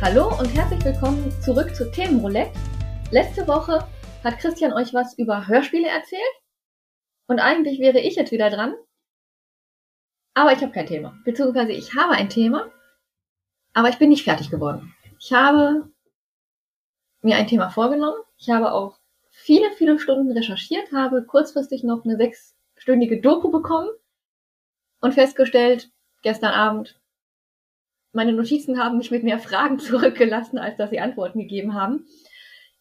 Hallo und herzlich willkommen zurück zu Themenroulette. Letzte Woche hat Christian euch was über Hörspiele erzählt und eigentlich wäre ich jetzt wieder dran. Aber ich habe kein Thema. Beziehungsweise ich habe ein Thema, aber ich bin nicht fertig geworden. Ich habe mir ein Thema vorgenommen. Ich habe auch viele, viele Stunden recherchiert, habe kurzfristig noch eine sechsstündige Doku bekommen und festgestellt, gestern Abend, meine Notizen haben mich mit mehr Fragen zurückgelassen, als dass sie Antworten gegeben haben.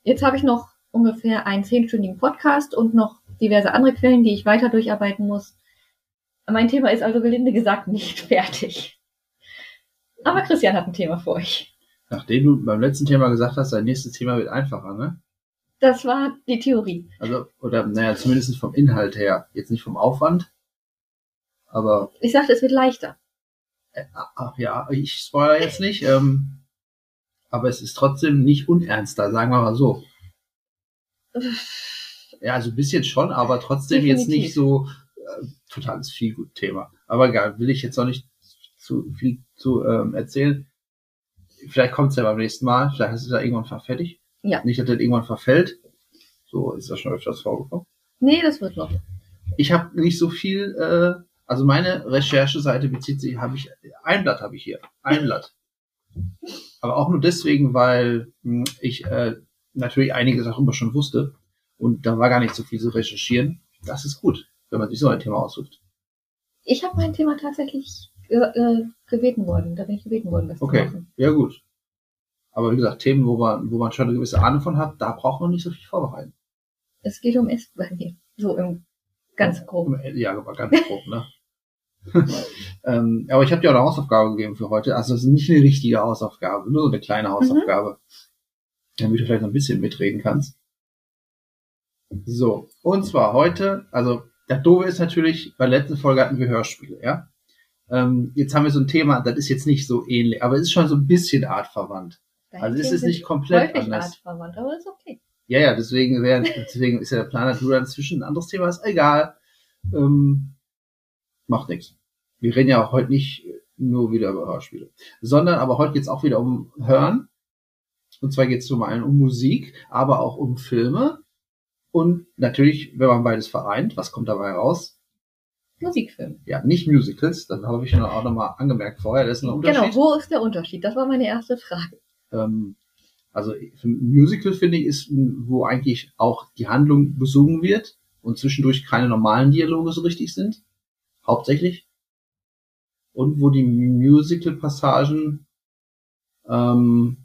Jetzt habe ich noch ungefähr einen zehnstündigen Podcast und noch diverse andere Quellen, die ich weiter durcharbeiten muss. Mein Thema ist also gelinde gesagt nicht fertig. Aber Christian hat ein Thema für euch. Nachdem du beim letzten Thema gesagt hast, dein nächstes Thema wird einfacher, ne? Das war die Theorie. Also, oder naja, zumindest vom Inhalt her. Jetzt nicht vom Aufwand. Aber. Ich sagte, es wird leichter. Äh, ach ja, ich spoilere jetzt nicht. Ähm, aber es ist trotzdem nicht unernster, sagen wir mal so. Ja, also ein bisschen schon, aber trotzdem Definitiv. jetzt nicht so äh, totales Feelgood-Thema. Aber egal, will ich jetzt noch nicht zu viel zu ähm, erzählen. Vielleicht kommt es ja beim nächsten Mal. Vielleicht ist es ja irgendwann fertig. Ja. Nicht, dass das irgendwann verfällt. So ist das schon öfters vorgekommen. Nee, das wird noch. Ich habe nicht so viel, äh, also meine Rechercheseite bezieht sich, habe ich, ein Blatt habe ich hier. Ein Blatt. Aber auch nur deswegen, weil mh, hm, ich äh, natürlich einige Sachen schon wusste. Und da war gar nicht so viel zu recherchieren. Das ist gut, wenn man sich so ein Thema aussucht. Ich habe mein Thema tatsächlich äh, gebeten worden. Da bin ich gebeten worden, das okay. zu machen. Ja, gut. Aber wie gesagt, Themen, wo man, wo man schon eine gewisse Ahnung von hat, da braucht man nicht so viel vorbereiten. Es geht um mir. So im ganz grob. Ja, aber ganz grob, ne? ähm, aber ich habe dir auch eine Hausaufgabe gegeben für heute. Also es ist nicht eine richtige Hausaufgabe, nur so eine kleine mhm. Hausaufgabe. Mhm. Damit du vielleicht noch ein bisschen mitreden kannst. So, und zwar heute, also der Doofe ist natürlich, bei der letzten Folge hatten wir Hörspiele, ja? Ähm, jetzt haben wir so ein Thema, das ist jetzt nicht so ähnlich, aber es ist schon so ein bisschen artverwandt. Also es ist nicht komplett anders. artverwandt, aber ist okay. Ja, ja, deswegen, wär, deswegen ist ja der Plan, dass du dann zwischen ein anderes Thema ist, egal. Ähm, macht nichts. Wir reden ja auch heute nicht nur wieder über Hörspiele, sondern aber heute geht's auch wieder um Hören. Und zwar geht's zum einen um Musik, aber auch um Filme. Und natürlich, wenn man beides vereint, was kommt dabei raus? Musikfilm. Ja, nicht Musicals, das habe ich schon auch nochmal angemerkt vorher, das ist ein Unterschied. Genau, wo ist der Unterschied? Das war meine erste Frage. Ähm, also Musical finde ich ist, wo eigentlich auch die Handlung besungen wird und zwischendurch keine normalen Dialoge so richtig sind, hauptsächlich. Und wo die Musical-Passagen ähm,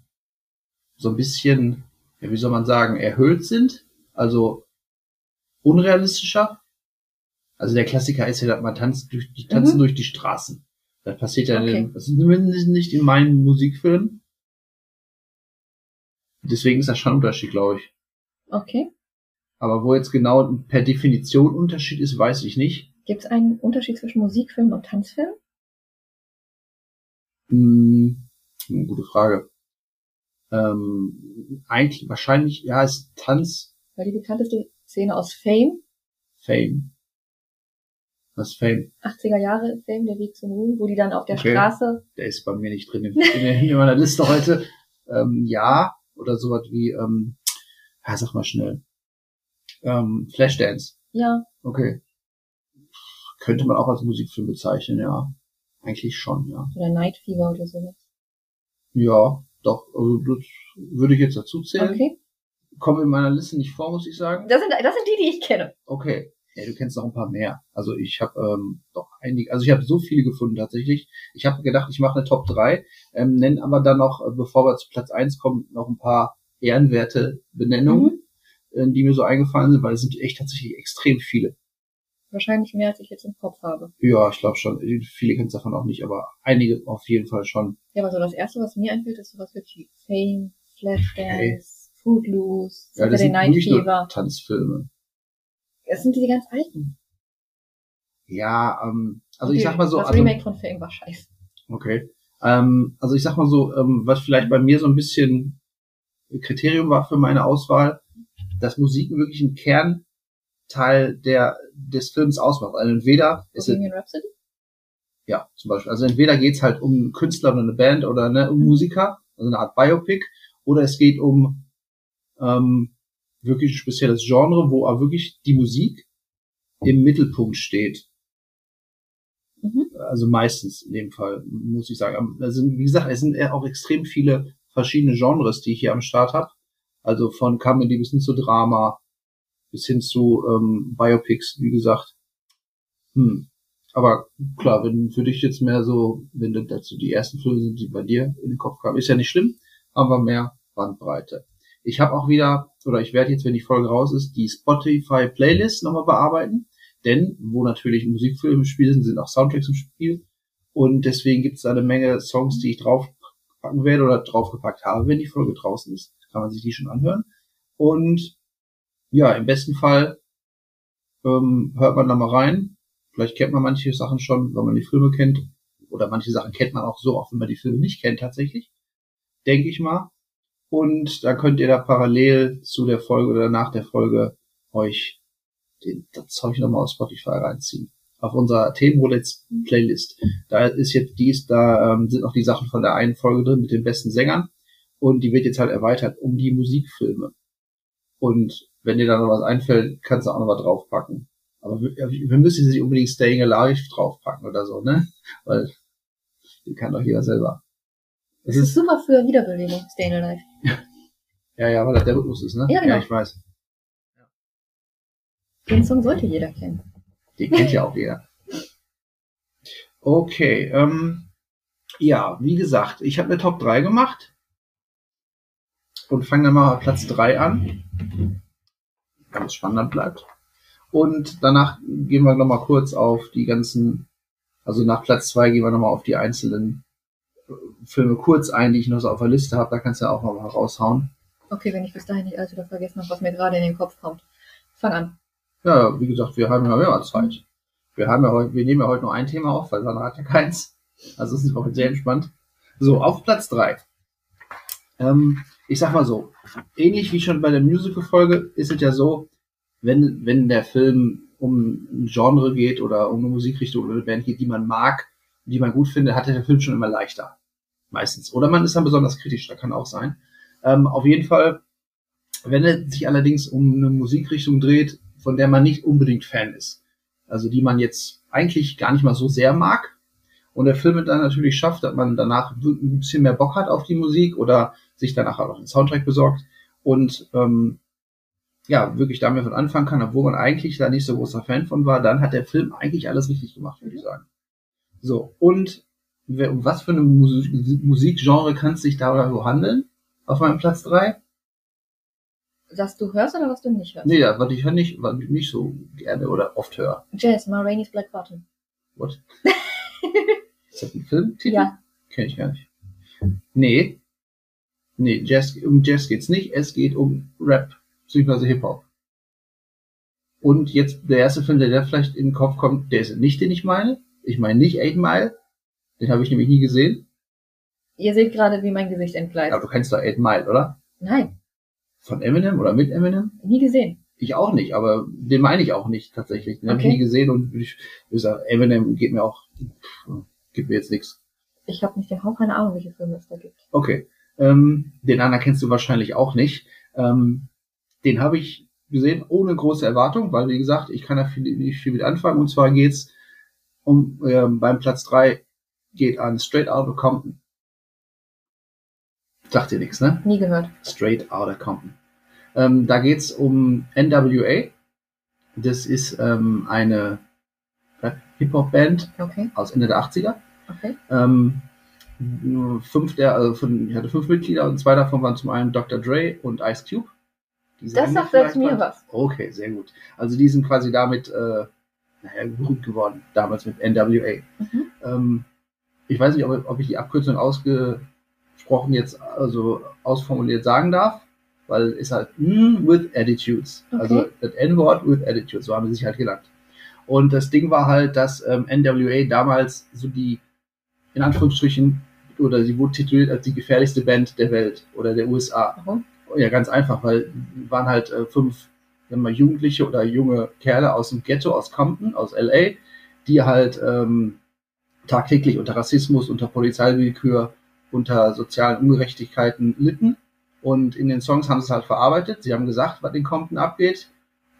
so ein bisschen, ja, wie soll man sagen, erhöht sind, also unrealistischer also der Klassiker ist ja, man tanzt durch, die tanzen mhm. durch die Straßen. Das passiert ja okay. in, zumindest nicht in meinen Musikfilmen. Deswegen ist das schon ein Unterschied, glaube ich. Okay. Aber wo jetzt genau per Definition Unterschied ist, weiß ich nicht. Gibt es einen Unterschied zwischen Musikfilm und Tanzfilm? Hm, gute Frage. Ähm, eigentlich, wahrscheinlich, ja, ist Tanz. Weil die bekannteste Szene aus Fame. Fame. Was Fame? 80er Jahre Fame, der Weg zum Ruhm, wo die dann auf der okay. Straße. Der ist bei mir nicht drin in, in, in meiner Liste heute. Ähm, ja, oder sowas wie, ähm, ja, sag mal schnell. Ähm, Flashdance. Ja. Okay. Könnte man auch als Musikfilm bezeichnen, ja. Eigentlich schon, ja. Oder Night Fever oder sowas. Ja, doch, also das würde ich jetzt dazu zählen. Okay. Kommen in meiner Liste nicht vor, muss ich sagen. Das sind, das sind die, die ich kenne. Okay. Ja, du kennst noch ein paar mehr. Also ich habe ähm, doch einige, also ich habe so viele gefunden tatsächlich. Ich habe gedacht, ich mache eine Top 3, ähm, nenne aber dann noch, äh, bevor wir zu Platz 1 kommen, noch ein paar ehrenwerte Benennungen, mhm. äh, die mir so eingefallen sind, weil es sind echt tatsächlich extrem viele. Wahrscheinlich mehr, als ich jetzt im Kopf habe. Ja, ich glaube schon. Viele kennen es davon auch nicht, aber einige auf jeden Fall schon. Ja, aber so das erste, was mir einfällt, ist sowas wie Fame, Flashdance, okay. Footloose, ja, das sind Night Fever. Tanzfilme. Es sind die ganz alten. Ja, ähm, also okay, ich sag mal so. Das also, Remake von Fame war scheiße. Okay. Ähm, also ich sag mal so, ähm, was vielleicht bei mir so ein bisschen Kriterium war für meine Auswahl, dass Musik wirklich ein Kernteil der, des Films ausmacht. Also entweder ist es, ja, zum Beispiel, also entweder geht's halt um einen Künstler oder eine Band oder ne, um Musiker, also eine Art Biopic, oder es geht um ähm, wirklich ein spezielles Genre, wo auch wirklich die Musik im Mittelpunkt steht. Mhm. Also meistens in dem Fall, muss ich sagen. Also, wie gesagt, es sind auch extrem viele verschiedene Genres, die ich hier am Start habe. Also von Comedy bis hin zu Drama, bis hin zu ähm, Biopics, wie gesagt. Hm. Aber klar, wenn für dich jetzt mehr so, wenn das dazu die ersten Filme sind, die bei dir in den Kopf kamen, ist ja nicht schlimm, aber mehr Bandbreite. Ich habe auch wieder, oder ich werde jetzt, wenn die Folge raus ist, die Spotify Playlist nochmal bearbeiten. Denn wo natürlich Musikfilme im Spiel sind, sind auch Soundtracks im Spiel. Und deswegen gibt es eine Menge Songs, die ich draufpacken werde oder draufgepackt habe, wenn die Folge draußen ist. Kann man sich die schon anhören. Und ja, im besten Fall ähm, hört man da mal rein. Vielleicht kennt man manche Sachen schon, wenn man die Filme kennt. Oder manche Sachen kennt man auch so, auch wenn man die Filme nicht kennt tatsächlich. Denke ich mal. Und da könnt ihr da parallel zu der Folge oder nach der Folge euch den, das Zeug nochmal auf Spotify reinziehen. Auf unserer Themenroulette Playlist. Da ist jetzt dies, da ähm, sind noch die Sachen von der einen Folge drin mit den besten Sängern. Und die wird jetzt halt erweitert um die Musikfilme. Und wenn dir da noch was einfällt, kannst du auch noch was draufpacken. Aber wir, wir müssen jetzt nicht unbedingt Staying Alive draufpacken oder so, ne? Weil die kann doch jeder selber. Das ist super für Wiederbelebung, Staying Alive. Ja, ja, weil das der Rhythmus ist, ne? Ja, genau. ja ich weiß. Den Song sollte jeder kennen. Den kennt ja auch jeder. Okay, ähm, ja, wie gesagt, ich habe eine Top 3 gemacht und fange dann mal Platz 3 an, damit es spannender bleibt. Und danach gehen wir nochmal kurz auf die ganzen, also nach Platz 2 gehen wir nochmal auf die einzelnen Filme kurz ein, die ich noch so auf der Liste habe. Da kannst du ja auch nochmal raushauen. Okay, wenn ich bis dahin nicht alles wieder vergessen habe, was mir gerade in den Kopf kommt. Fang an. Ja, wie gesagt, wir haben ja mehr Zeit. Wir haben ja heute, wir nehmen ja heute nur ein Thema auf, weil Sandra hat ja keins. Also es ist auch sehr entspannt. So, auf Platz 3. Ähm, ich sag mal so, ähnlich wie schon bei der Musical-Folge ist es ja so, wenn, wenn der Film um ein Genre geht oder um eine Musikrichtung oder eine Band geht, die man mag, die man gut findet, hat der Film schon immer leichter. Meistens. Oder man ist dann besonders kritisch, da kann auch sein. Ähm, auf jeden Fall, wenn es sich allerdings um eine Musikrichtung dreht, von der man nicht unbedingt Fan ist, also die man jetzt eigentlich gar nicht mal so sehr mag, und der Film dann natürlich schafft, dass man danach ein bisschen mehr Bock hat auf die Musik oder sich danach auch einen Soundtrack besorgt und ähm, ja, wirklich damit von anfangen kann, obwohl man eigentlich da nicht so großer Fan von war, dann hat der Film eigentlich alles richtig gemacht, würde ich sagen. So, und um was für eine Musik, Musikgenre kann es sich da so handeln? Auf meinem Platz drei? Was du hörst oder was du nicht hörst? Nee, ja, was ich ja nicht, was ich nicht so gerne oder oft höre. Jazz, Ma Rainey's Black Bottom. What? Ist das ein Filmtitel? Ja. Kenn ich gar nicht. Nee. Nee, Jazz, um Jazz geht's nicht. Es geht um Rap, beziehungsweise Hip-Hop. Und jetzt der erste Film, der da vielleicht in den Kopf kommt, der ist nicht, den ich meine. Ich meine nicht Eight Mile. Den habe ich nämlich nie gesehen. Ihr seht gerade, wie mein Gesicht entgleist. Aber du kennst doch Eight Mile, oder? Nein, Von Eminem oder mit Eminem? nie gesehen. Ich auch nicht, aber den meine ich auch nicht tatsächlich. Den habe ich Okay. nie gesehen und ich, wie gesagt, Eminem geht mir auch, pff, gibt mir jetzt nichts. Ich habe nicht den Hauch keine Ahnung, welche Filme es da gibt. Okay. Ähm, den anderen kennst du wahrscheinlich auch nicht. Ähm, den habe ich gesehen ohne große Erwartung, weil wie gesagt, ich kann da viel, nicht viel mit anfangen. Und zwar geht's um ähm, beim Platz drei geht an Straight Outta Compton. Sagt dir nichts, ne? Nie gehört. Straight Outta Compton. Ähm, da geht's um NWA. Das ist ähm, eine äh, Hip-Hop-Band Okay, aus Ende der 80er. okay. Ähm, fünf der, also von, ich hatte fünf Mitglieder und zwei davon waren zum einen Dr. Dre und Ice Cube. Die Das sagt selbst mir was. was. Okay, sehr gut. Also die sind quasi damit äh, naja, berühmt geworden, damals mit NWA. Mhm. Ähm, ich weiß nicht, ob, ob ich die Abkürzung ausgesprochen jetzt, also ausformuliert sagen darf, weil es halt mm, with attitudes. Okay. Also das N-Wort with attitudes, so haben sie sich halt genannt. Und das Ding war halt, dass ähm, NWA damals so die, in Anführungsstrichen, oder sie wurde tituliert als die gefährlichste Band der Welt oder der USA. Warum? Ja, ganz einfach, weil waren halt äh, fünf wenn man Jugendliche oder junge Kerle aus dem Ghetto, aus Compton, aus LA, die halt ähm, tagtäglich unter Rassismus, unter Polizeiwillkür, unter sozialen Ungerechtigkeiten litten. Und in den Songs haben sie es halt verarbeitet. Sie haben gesagt, was in Compton abgeht.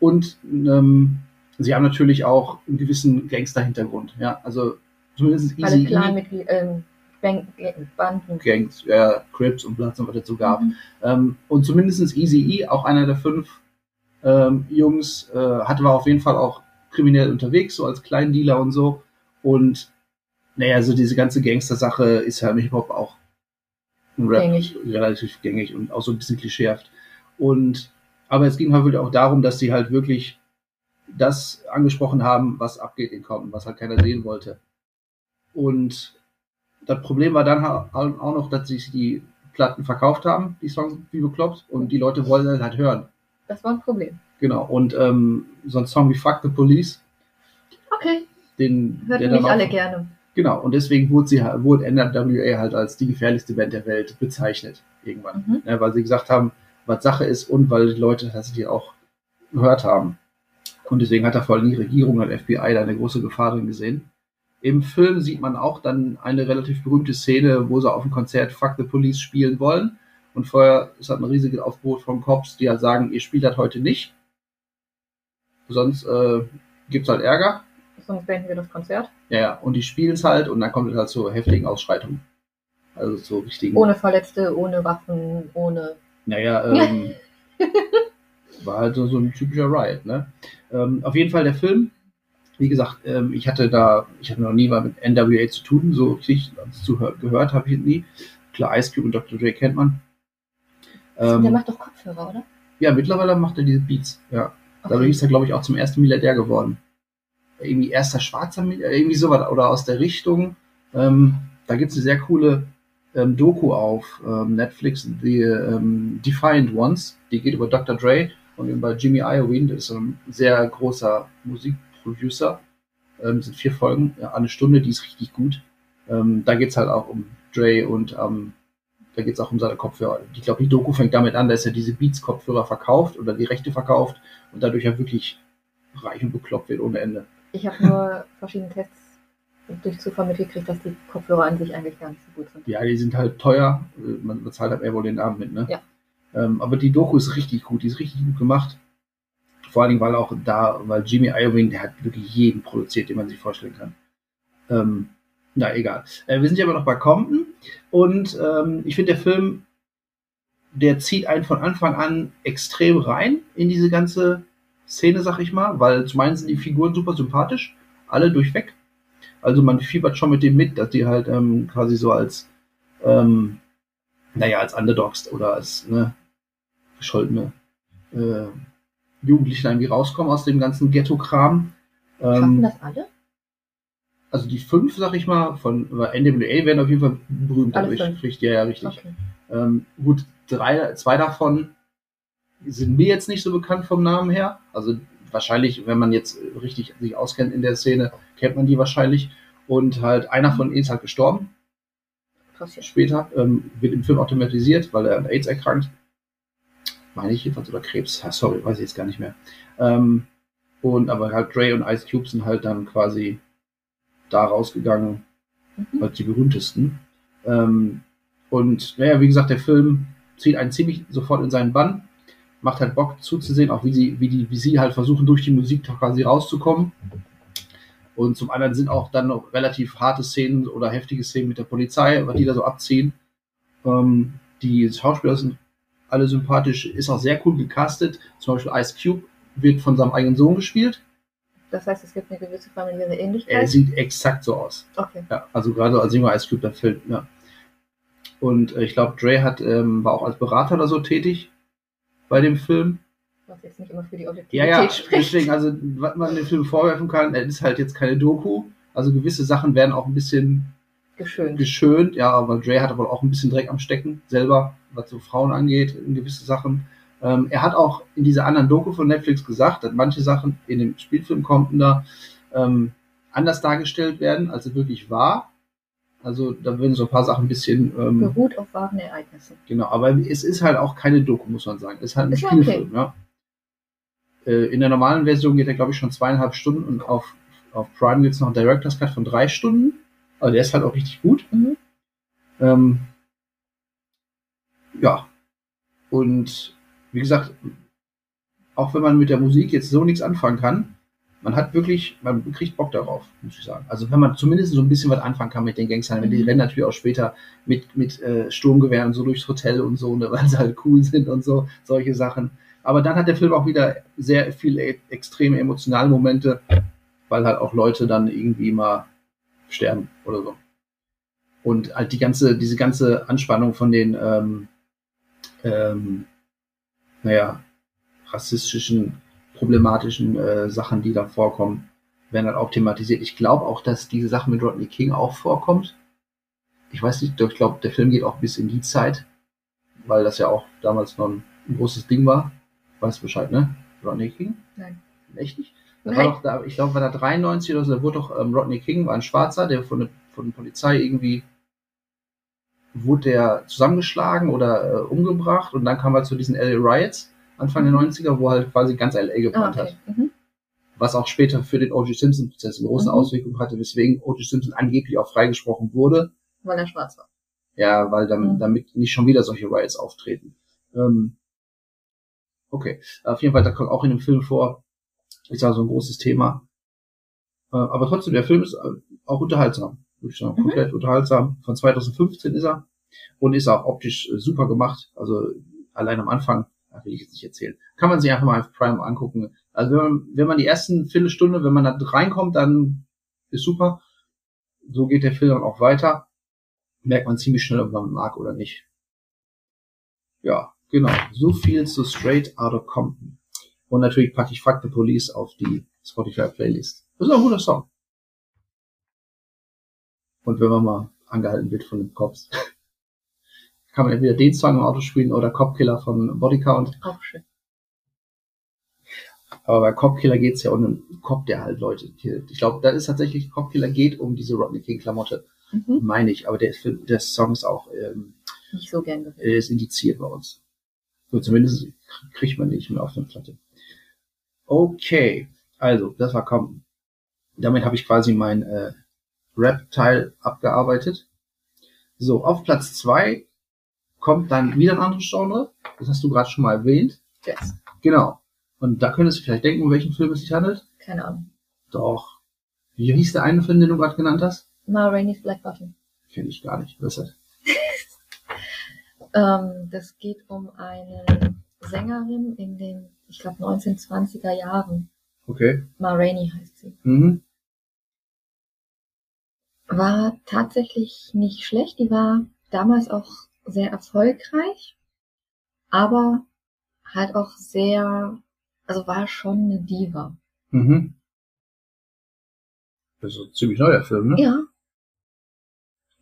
Und ähm, sie haben natürlich auch einen gewissen Gangster-Hintergrund. Ja, also zumindest Alle klar mit ähm, Bang Banden. Gangs, ja, Crips und Bloods und was so gab. Mhm. Ähm, und zumindest Easy E, auch einer der fünf ähm, Jungs, äh, hatte war auf jeden Fall auch kriminell unterwegs, so als Kleindealer und so. Und naja, so diese ganze Gangster-Sache ist ja im Hip-Hop auch gängig. relativ gängig und auch so ein bisschen klischeehaft. Und aber es ging halt wirklich auch darum, dass sie halt wirklich das angesprochen haben, was abgeht in Compton, was halt keiner sehen wollte. Und das Problem war dann halt auch noch, dass sich die Platten verkauft haben, die Songs wie bekloppt, und die Leute wollen halt hören. Das war ein Problem. Genau, und ähm, so ein Song wie Fuck the Police. Okay. Den, Hörten nicht alle gerne. Genau, und deswegen wurde, sie, wurde NWA halt als die gefährlichste Band der Welt bezeichnet, irgendwann. Mhm. Ja, weil sie gesagt haben, was Sache ist und weil die Leute tatsächlich auch gehört haben. Und deswegen hat da vor allem die Regierung und FBI da eine große Gefahr drin gesehen. Im Film sieht man auch dann eine relativ berühmte Szene, wo sie auf dem Konzert Fuck the Police spielen wollen. Und vorher ist halt ein riesiges Aufgebot von Cops, die halt sagen, ihr spielt das heute nicht. Sonst äh, es halt Ärger sonst beenden wir das Konzert. Ja, ja, und die spielen es halt und dann kommt es halt zu heftigen Ausschreitungen. Also so richtigen. Ohne Verletzte, ohne Waffen, ohne. Naja, ähm, war halt so, so ein typischer Riot, ne? Ähm, auf jeden Fall der Film. Wie gesagt, ähm, ich hatte da, ich hatte noch nie mal mit NWA zu tun, so richtig also gehört habe ich nie. Klar, Ice Cube und Dr. Dre kennt man. Ähm, der macht doch Kopfhörer, oder? Ja, mittlerweile macht er diese Beats, ja. Okay. Dadurch ist er, glaube ich, auch zum ersten Milliardär geworden irgendwie erster Schwarzer, irgendwie sowas oder aus der Richtung. Ähm, da gibt es eine sehr coole ähm, Doku auf ähm, Netflix, die ähm, Defiant Ones, die geht über Dr. Dre und über Jimmy Iovine, das ist ein sehr großer Musikproducer. Ähm, sind vier Folgen, eine Stunde, die ist richtig gut. Ähm, da geht es halt auch um Dre und ähm, da geht es auch um seine Kopfhörer. Ich glaube, die Doku fängt damit an, dass er diese Beats-Kopfhörer verkauft oder die Rechte verkauft und dadurch ja wirklich reich und bekloppt wird ohne Ende. Ich habe nur verschiedene Tests durch Zufall mitgekriegt, dass die Kopfhörer an sich eigentlich gar nicht so gut sind. Ja, die sind halt teuer. Man bezahlt halt eher wohl den Abend mit, ne? Ja. Ähm, aber die Doku ist richtig gut, die ist richtig gut gemacht. Vor allen Dingen, weil auch da, weil Jimmy Iovine, der hat wirklich jeden produziert, den man sich vorstellen kann. Ähm, na, egal. Äh, wir sind ja aber noch bei Compton und ähm, ich finde, der Film, der zieht einen von Anfang an extrem rein in diese ganze Szene, sag ich mal, weil zum einen sind die Figuren super sympathisch, alle durchweg. Also man fiebert schon mit dem mit, dass die halt ähm, quasi so als, ähm, naja, als Underdogs oder als ne, gescholtene äh, Jugendliche irgendwie rauskommen aus dem ganzen Ghetto-Kram. Ähm, Schaffen das alle? Also die fünf, sag ich mal, von NWA werden auf jeden Fall berühmt dadurch. Richtig, ja, ja, richtig. Okay. Ähm, gut, drei, zwei davon sind mir jetzt nicht so bekannt vom Namen her. Also wahrscheinlich, wenn man jetzt richtig sich auskennt in der Szene, kennt man die wahrscheinlich. Und halt einer von ihnen ist halt gestorben. Passiert. Später ähm, wird im Film automatisiert, weil er an AIDS erkrankt. Meine ich jedenfalls, oder Krebs. Sorry, weiß ich jetzt gar nicht mehr. Ähm, und aber halt Dre und Ice Cube sind halt dann quasi da rausgegangen mhm. als die berühmtesten. Ähm, und naja, wie gesagt, der Film zieht einen ziemlich sofort in seinen Bann macht halt Bock zuzusehen, auch wie sie, wie die, wie sie halt versuchen, durch die Musik quasi rauszukommen. Und zum anderen sind auch dann noch relativ harte Szenen oder heftige Szenen mit der Polizei, was die da so abziehen. Ähm, die Schauspieler sind alle sympathisch, ist auch sehr cool gecastet. Zum Beispiel Ice Cube wird von seinem eigenen Sohn gespielt. Das heißt, es gibt eine gewisse familiäre Ähnlichkeit. Er sieht exakt so aus. Okay. Ja, also gerade als junger Ice Cube, der Film, ja. Und äh, ich glaube, Dre hat, ähm, war auch als Berater oder so tätig bei dem Film. Was jetzt nicht immer für die Objektivität ja, ja, spricht. Deswegen, also was man dem Film vorwerfen kann, er ist halt jetzt keine Doku. Also gewisse Sachen werden auch ein bisschen geschönt. geschönt. Ja, aber Dre hat aber auch ein bisschen Dreck am Stecken selber, was so Frauen angeht, in gewisse Sachen. Ähm, er hat auch in dieser anderen Doku von Netflix gesagt, dass manche Sachen in dem Spielfilm kommen da ähm, anders dargestellt werden, als es wirklich war. Also da würden so ein paar Sachen ein bisschen ähm, Beruht auf wahren Ereignissen. Genau, aber es ist halt auch keine Doku, muss man sagen. Es ist halt ein Ist Spielfilm, ja. Äh, in der normalen Version geht er, glaube ich, schon zweieinhalb Stunden und auf, auf Prime gibt es noch einen Director's Cut von drei Stunden. Also der ist halt auch richtig gut. Mhm. Ähm, ja. Und wie gesagt, auch wenn man mit der Musik jetzt so nichts anfangen kann, man hat wirklich, man kriegt Bock darauf, muss ich sagen. Also wenn man zumindest so ein bisschen was anfangen kann mit den Gangstern, wenn die Mhm. rennen natürlich auch später mit, mit äh, Sturmgewehren so durchs Hotel und so, ne, weil sie halt cool sind und so, solche Sachen. Aber dann hat der Film auch wieder sehr viele e- extreme emotionale Momente, weil halt auch Leute dann irgendwie mal sterben oder so. Und halt die ganze, diese ganze Anspannung von den, ähm, ähm, naja, rassistischen, problematischen äh, Sachen, die da vorkommen, werden dann auch thematisiert. Ich glaube auch, dass diese Sache mit Rodney King auch vorkommt. Ich weiß nicht, ich glaube, der Film geht auch bis in die Zeit, weil das ja auch damals noch ein, großes Ding war. Weißt du Bescheid, ne? Rodney King? Nein. Echt nicht? Da war doch, da, ich glaube, war da 93 oder so, da wurde doch ähm, Rodney King, war ein Schwarzer, der von der, von der Polizei irgendwie wurde der zusammengeschlagen oder äh, umgebracht und dann kam er zu diesen LA Riots Anfang der 90er, wo halt quasi ganz LA Ah, gebrannt okay. hat. Mhm. Was auch später für den O.J. Simpson-Prozess eine große Mhm. Auswirkung hatte, weswegen O.J. Simpson angeblich auch freigesprochen wurde. Weil er schwarz war. Ja, weil damit, Mhm. damit nicht schon wieder solche Riots auftreten. Ähm, okay, auf jeden Fall, da kommt auch in dem Film vor, ist also ein großes Thema. Äh, aber trotzdem, der Film ist äh, auch unterhaltsam, würde ich sagen. Mhm. Komplett unterhaltsam. Von 2015 ist er und ist auch optisch äh, super gemacht. Also allein am Anfang, will ich jetzt nicht erzählen. Kann man sich einfach mal auf Prime angucken. Also wenn man, wenn man die ersten Viertelstunde, wenn man da reinkommt, dann ist super. So geht der Film dann auch weiter merkt man ziemlich schnell, ob man mag oder nicht. Ja, genau. So viel zu Straight Outta Compton. Und natürlich packe ich Fuck the Police auf die Spotify Playlist. Das ist auch ein guter Song. Und wenn man mal angehalten wird von den Cops, kann man entweder den Song im Auto spielen oder Cop Killer von Body Count. Auch schön. Aber bei Cop Killer geht es ja um einen Cop, der halt Leute killt. Ich glaube, da ist tatsächlich Cop Killer geht um diese Rodney King Klamotte, Mhm. meine ich. Aber der, der Song ist auch ähm, Nicht so gern. Er ist indiziert bei uns. So, zumindest kriegt man nicht mehr auf der Platte. Okay, also, das war kaum. Damit habe ich quasi mein äh, Rap-Teil abgearbeitet. So, auf Platz zwei kommt dann wieder ein anderes Genre. Das hast du gerade schon mal erwähnt. Jazz. Genau. Und da könntest du vielleicht denken, um welchen Film es sich handelt. Keine Ahnung. Doch. Wie hieß der eine Film, den du gerade genannt hast? Ma Rainey's Black Bottom. Kenn ich gar nicht. Was ist das? Ähm, das geht um eine Sängerin in den, ich glaube, 1920er Jahren. Okay. Ma Rainey heißt sie. Mhm. War tatsächlich nicht schlecht. Die war damals auch sehr erfolgreich, aber halt auch sehr, also war schon eine Diva. Mhm. Das ist ein ziemlich neuer Film, ne? Ja.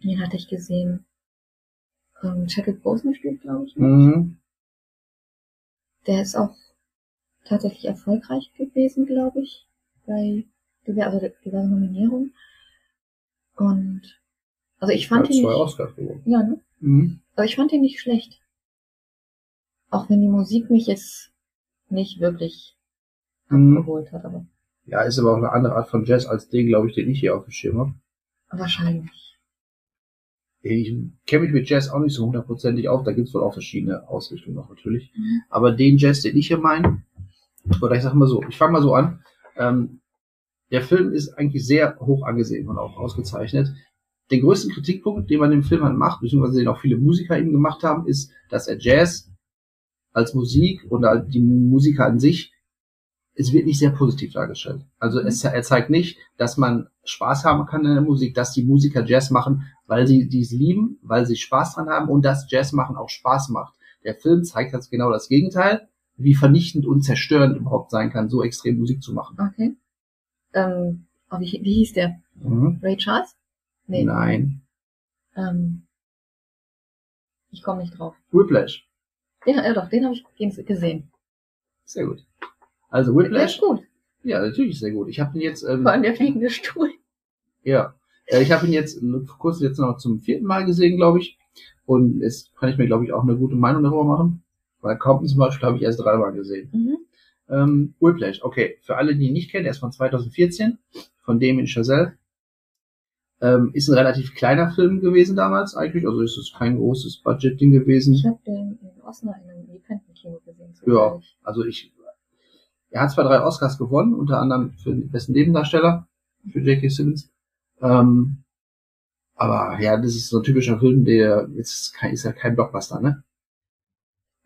Den hatte ich gesehen. Ähm, Chadwick Boseman spielt, glaube ich. mit. Mhm. Der ist auch tatsächlich erfolgreich gewesen, glaube ich, bei diver- also diversen Nominierungen. Und also ich fand Hat ihn zwei nicht, Oscars gewonnen. ja, ne? Mhm. Aber ich fand ihn nicht schlecht. Auch wenn die Musik mich jetzt nicht wirklich Mhm. abgeholt hat, aber Ja, ist aber auch eine andere Art von Jazz als den, glaube ich, den ich hier auf dem Schirm habe. wahrscheinlich. Ich kenne mich mit Jazz auch nicht so hundertprozentig auf. Da gibt's wohl auch verschiedene Ausrichtungen noch natürlich. Mhm. Aber den Jazz, den ich hier meine, oder ich sag mal so, ich fange mal so an. Ähm, der Film ist eigentlich sehr hoch angesehen und auch ausgezeichnet. Den größten Kritikpunkt, den man dem Film halt macht, beziehungsweise den auch viele Musiker eben gemacht haben, ist, dass er Jazz als Musik oder die Musiker an sich, es wird nicht sehr positiv dargestellt. Also es, er zeigt nicht, dass man Spaß haben kann in der Musik, dass die Musiker Jazz machen, weil sie dies lieben, weil sie Spaß dran haben und dass Jazz machen auch Spaß macht. Der Film zeigt jetzt genau das Gegenteil, wie vernichtend und zerstörend überhaupt sein kann, so extrem Musik zu machen. Okay. Ähm, wie, wie hieß der? Mhm. Ray Charles? Nee. Nein. Ähm, ich komme nicht drauf. Whiplash. Ja, ja doch, den habe ich ge- gesehen. Sehr gut. Also Der Whiplash, ist gut. ja, natürlich sehr gut. Ich habe den jetzt, ähm, Vor allem der fliegende Stuhl. ja, Äh, ich habe ihn jetzt vor kurzem jetzt noch zum vierten Mal gesehen, glaube ich. Und jetzt kann ich mir, glaube ich, auch eine gute Meinung darüber machen. Weil Compton zum Beispiel habe ich erst dreimal gesehen. Mhm. Ähm, Whiplash, okay. Für alle, die ihn nicht kennen, er ist von 2014, von Damien Chazelle. Ähm, ist ein relativ kleiner Film gewesen damals eigentlich, also ist es kein großes Budget-Ding gewesen. Ich habe den in Osnabrück in einem Independent-Kino gesehen. Ja, zufällig. also ich, er hat zwar drei Oscars gewonnen, unter anderem für den besten Nebendarsteller, für J.K. Simmons. Ähm, aber ja, das ist so ein typischer Film, der jetzt ist, kein, ist ja kein Blockbuster, ne?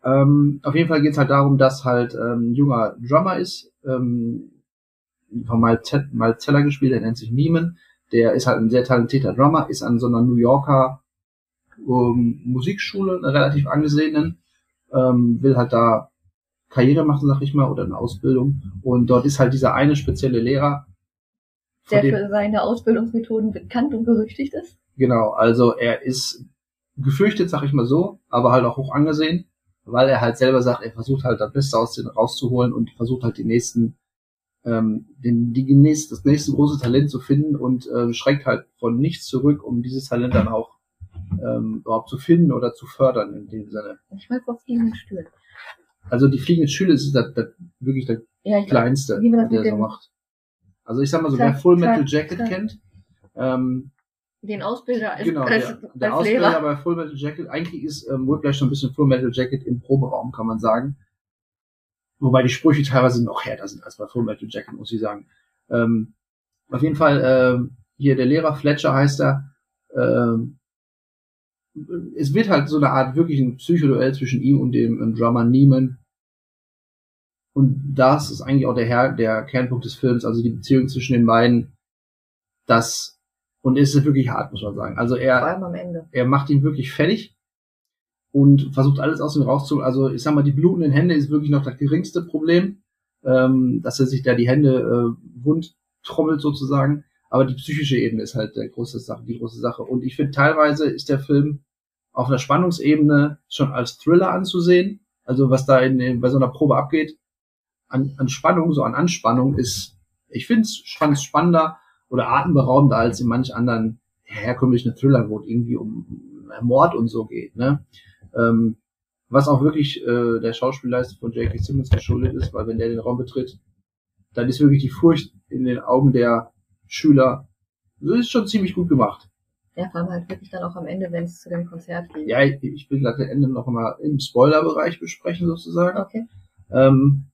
Ähm, auf jeden Fall geht's halt darum, dass halt ähm, ein junger Drummer ist, ähm, von Miles Te- Miles Teller gespielt, der nennt sich Neiman. Der ist halt ein sehr talentierter Drummer, ist an so einer New Yorker ähm, Musikschule, einer relativ angesehenen, ähm, will halt da Karriere machen, sag ich mal, oder eine Ausbildung. Und dort ist halt dieser eine spezielle Lehrer. Der dem- für seine Ausbildungsmethoden bekannt und berüchtigt ist. Genau, also er ist gefürchtet, sag ich mal so, aber halt auch hoch angesehen, weil er halt selber sagt, er versucht halt das Beste aus den rauszuholen und versucht halt die nächsten, ähm, den, die nächste, das nächste große Talent zu finden und ähm, schreckt halt von nichts zurück, um dieses Talent dann auch ähm, überhaupt zu finden oder zu fördern in dem Sinne. Ich mal vor fliegenden Stühlen. Also die fliegende Schüler ist das, das wirklich das Ja, kleinste, das der so macht. Also ich sag mal so, Klar, wer Full Metal Jacket klar. kennt, ähm, den Ausbilder als, Genau, als, der, der als Ausbilder Lehrer. bei Full Metal Jacket, eigentlich ist ähm, Whiplash so ein bisschen Full Metal Jacket im Proberaum, kann man sagen. Wobei die Sprüche teilweise noch härter sind als bei Full Metal Jacket, muss ich sagen. Ähm, auf jeden Fall, ähm, hier der Lehrer Fletcher heißt er. Ähm, es wird halt so eine Art wirklich ein Psychoduell zwischen ihm und dem ähm, Drummer Neiman. Und das ist eigentlich auch der, Her der Kernpunkt des Films, also die Beziehung zwischen den beiden. Das, und es ist wirklich hart, muss man sagen. Also er, er macht ihn wirklich fertig und versucht alles aus ihm rauszuholen. Also ich sag mal, die blutenden Hände ist wirklich noch das geringste Problem, ähm, dass er sich da die Hände äh, wund trommelt sozusagen. Aber die psychische Ebene ist halt der große Sache, die große Sache. Und ich finde, teilweise ist der Film auf einer Spannungsebene schon als Thriller anzusehen. Also was da in, in, bei so einer Probe abgeht, an, an Spannung, so an Anspannung ist, ich finde es spannender oder atemberaubender als in manch anderen herkömmlichen Thriller, wo es irgendwie um Mord und so geht. Ne? Ähm, was auch wirklich äh, der Schauspielleistung von J.K. Simmons geschuldet ist, weil wenn der den Raum betritt, dann ist wirklich die Furcht in den Augen der Schüler, das ist schon ziemlich gut gemacht. Ja, vor allem halt wirklich dann auch am Ende, wenn es zu dem Konzert geht. Ja, ich, ich will gleich das Ende noch mal im Spoilerbereich besprechen sozusagen. Okay. Ähm,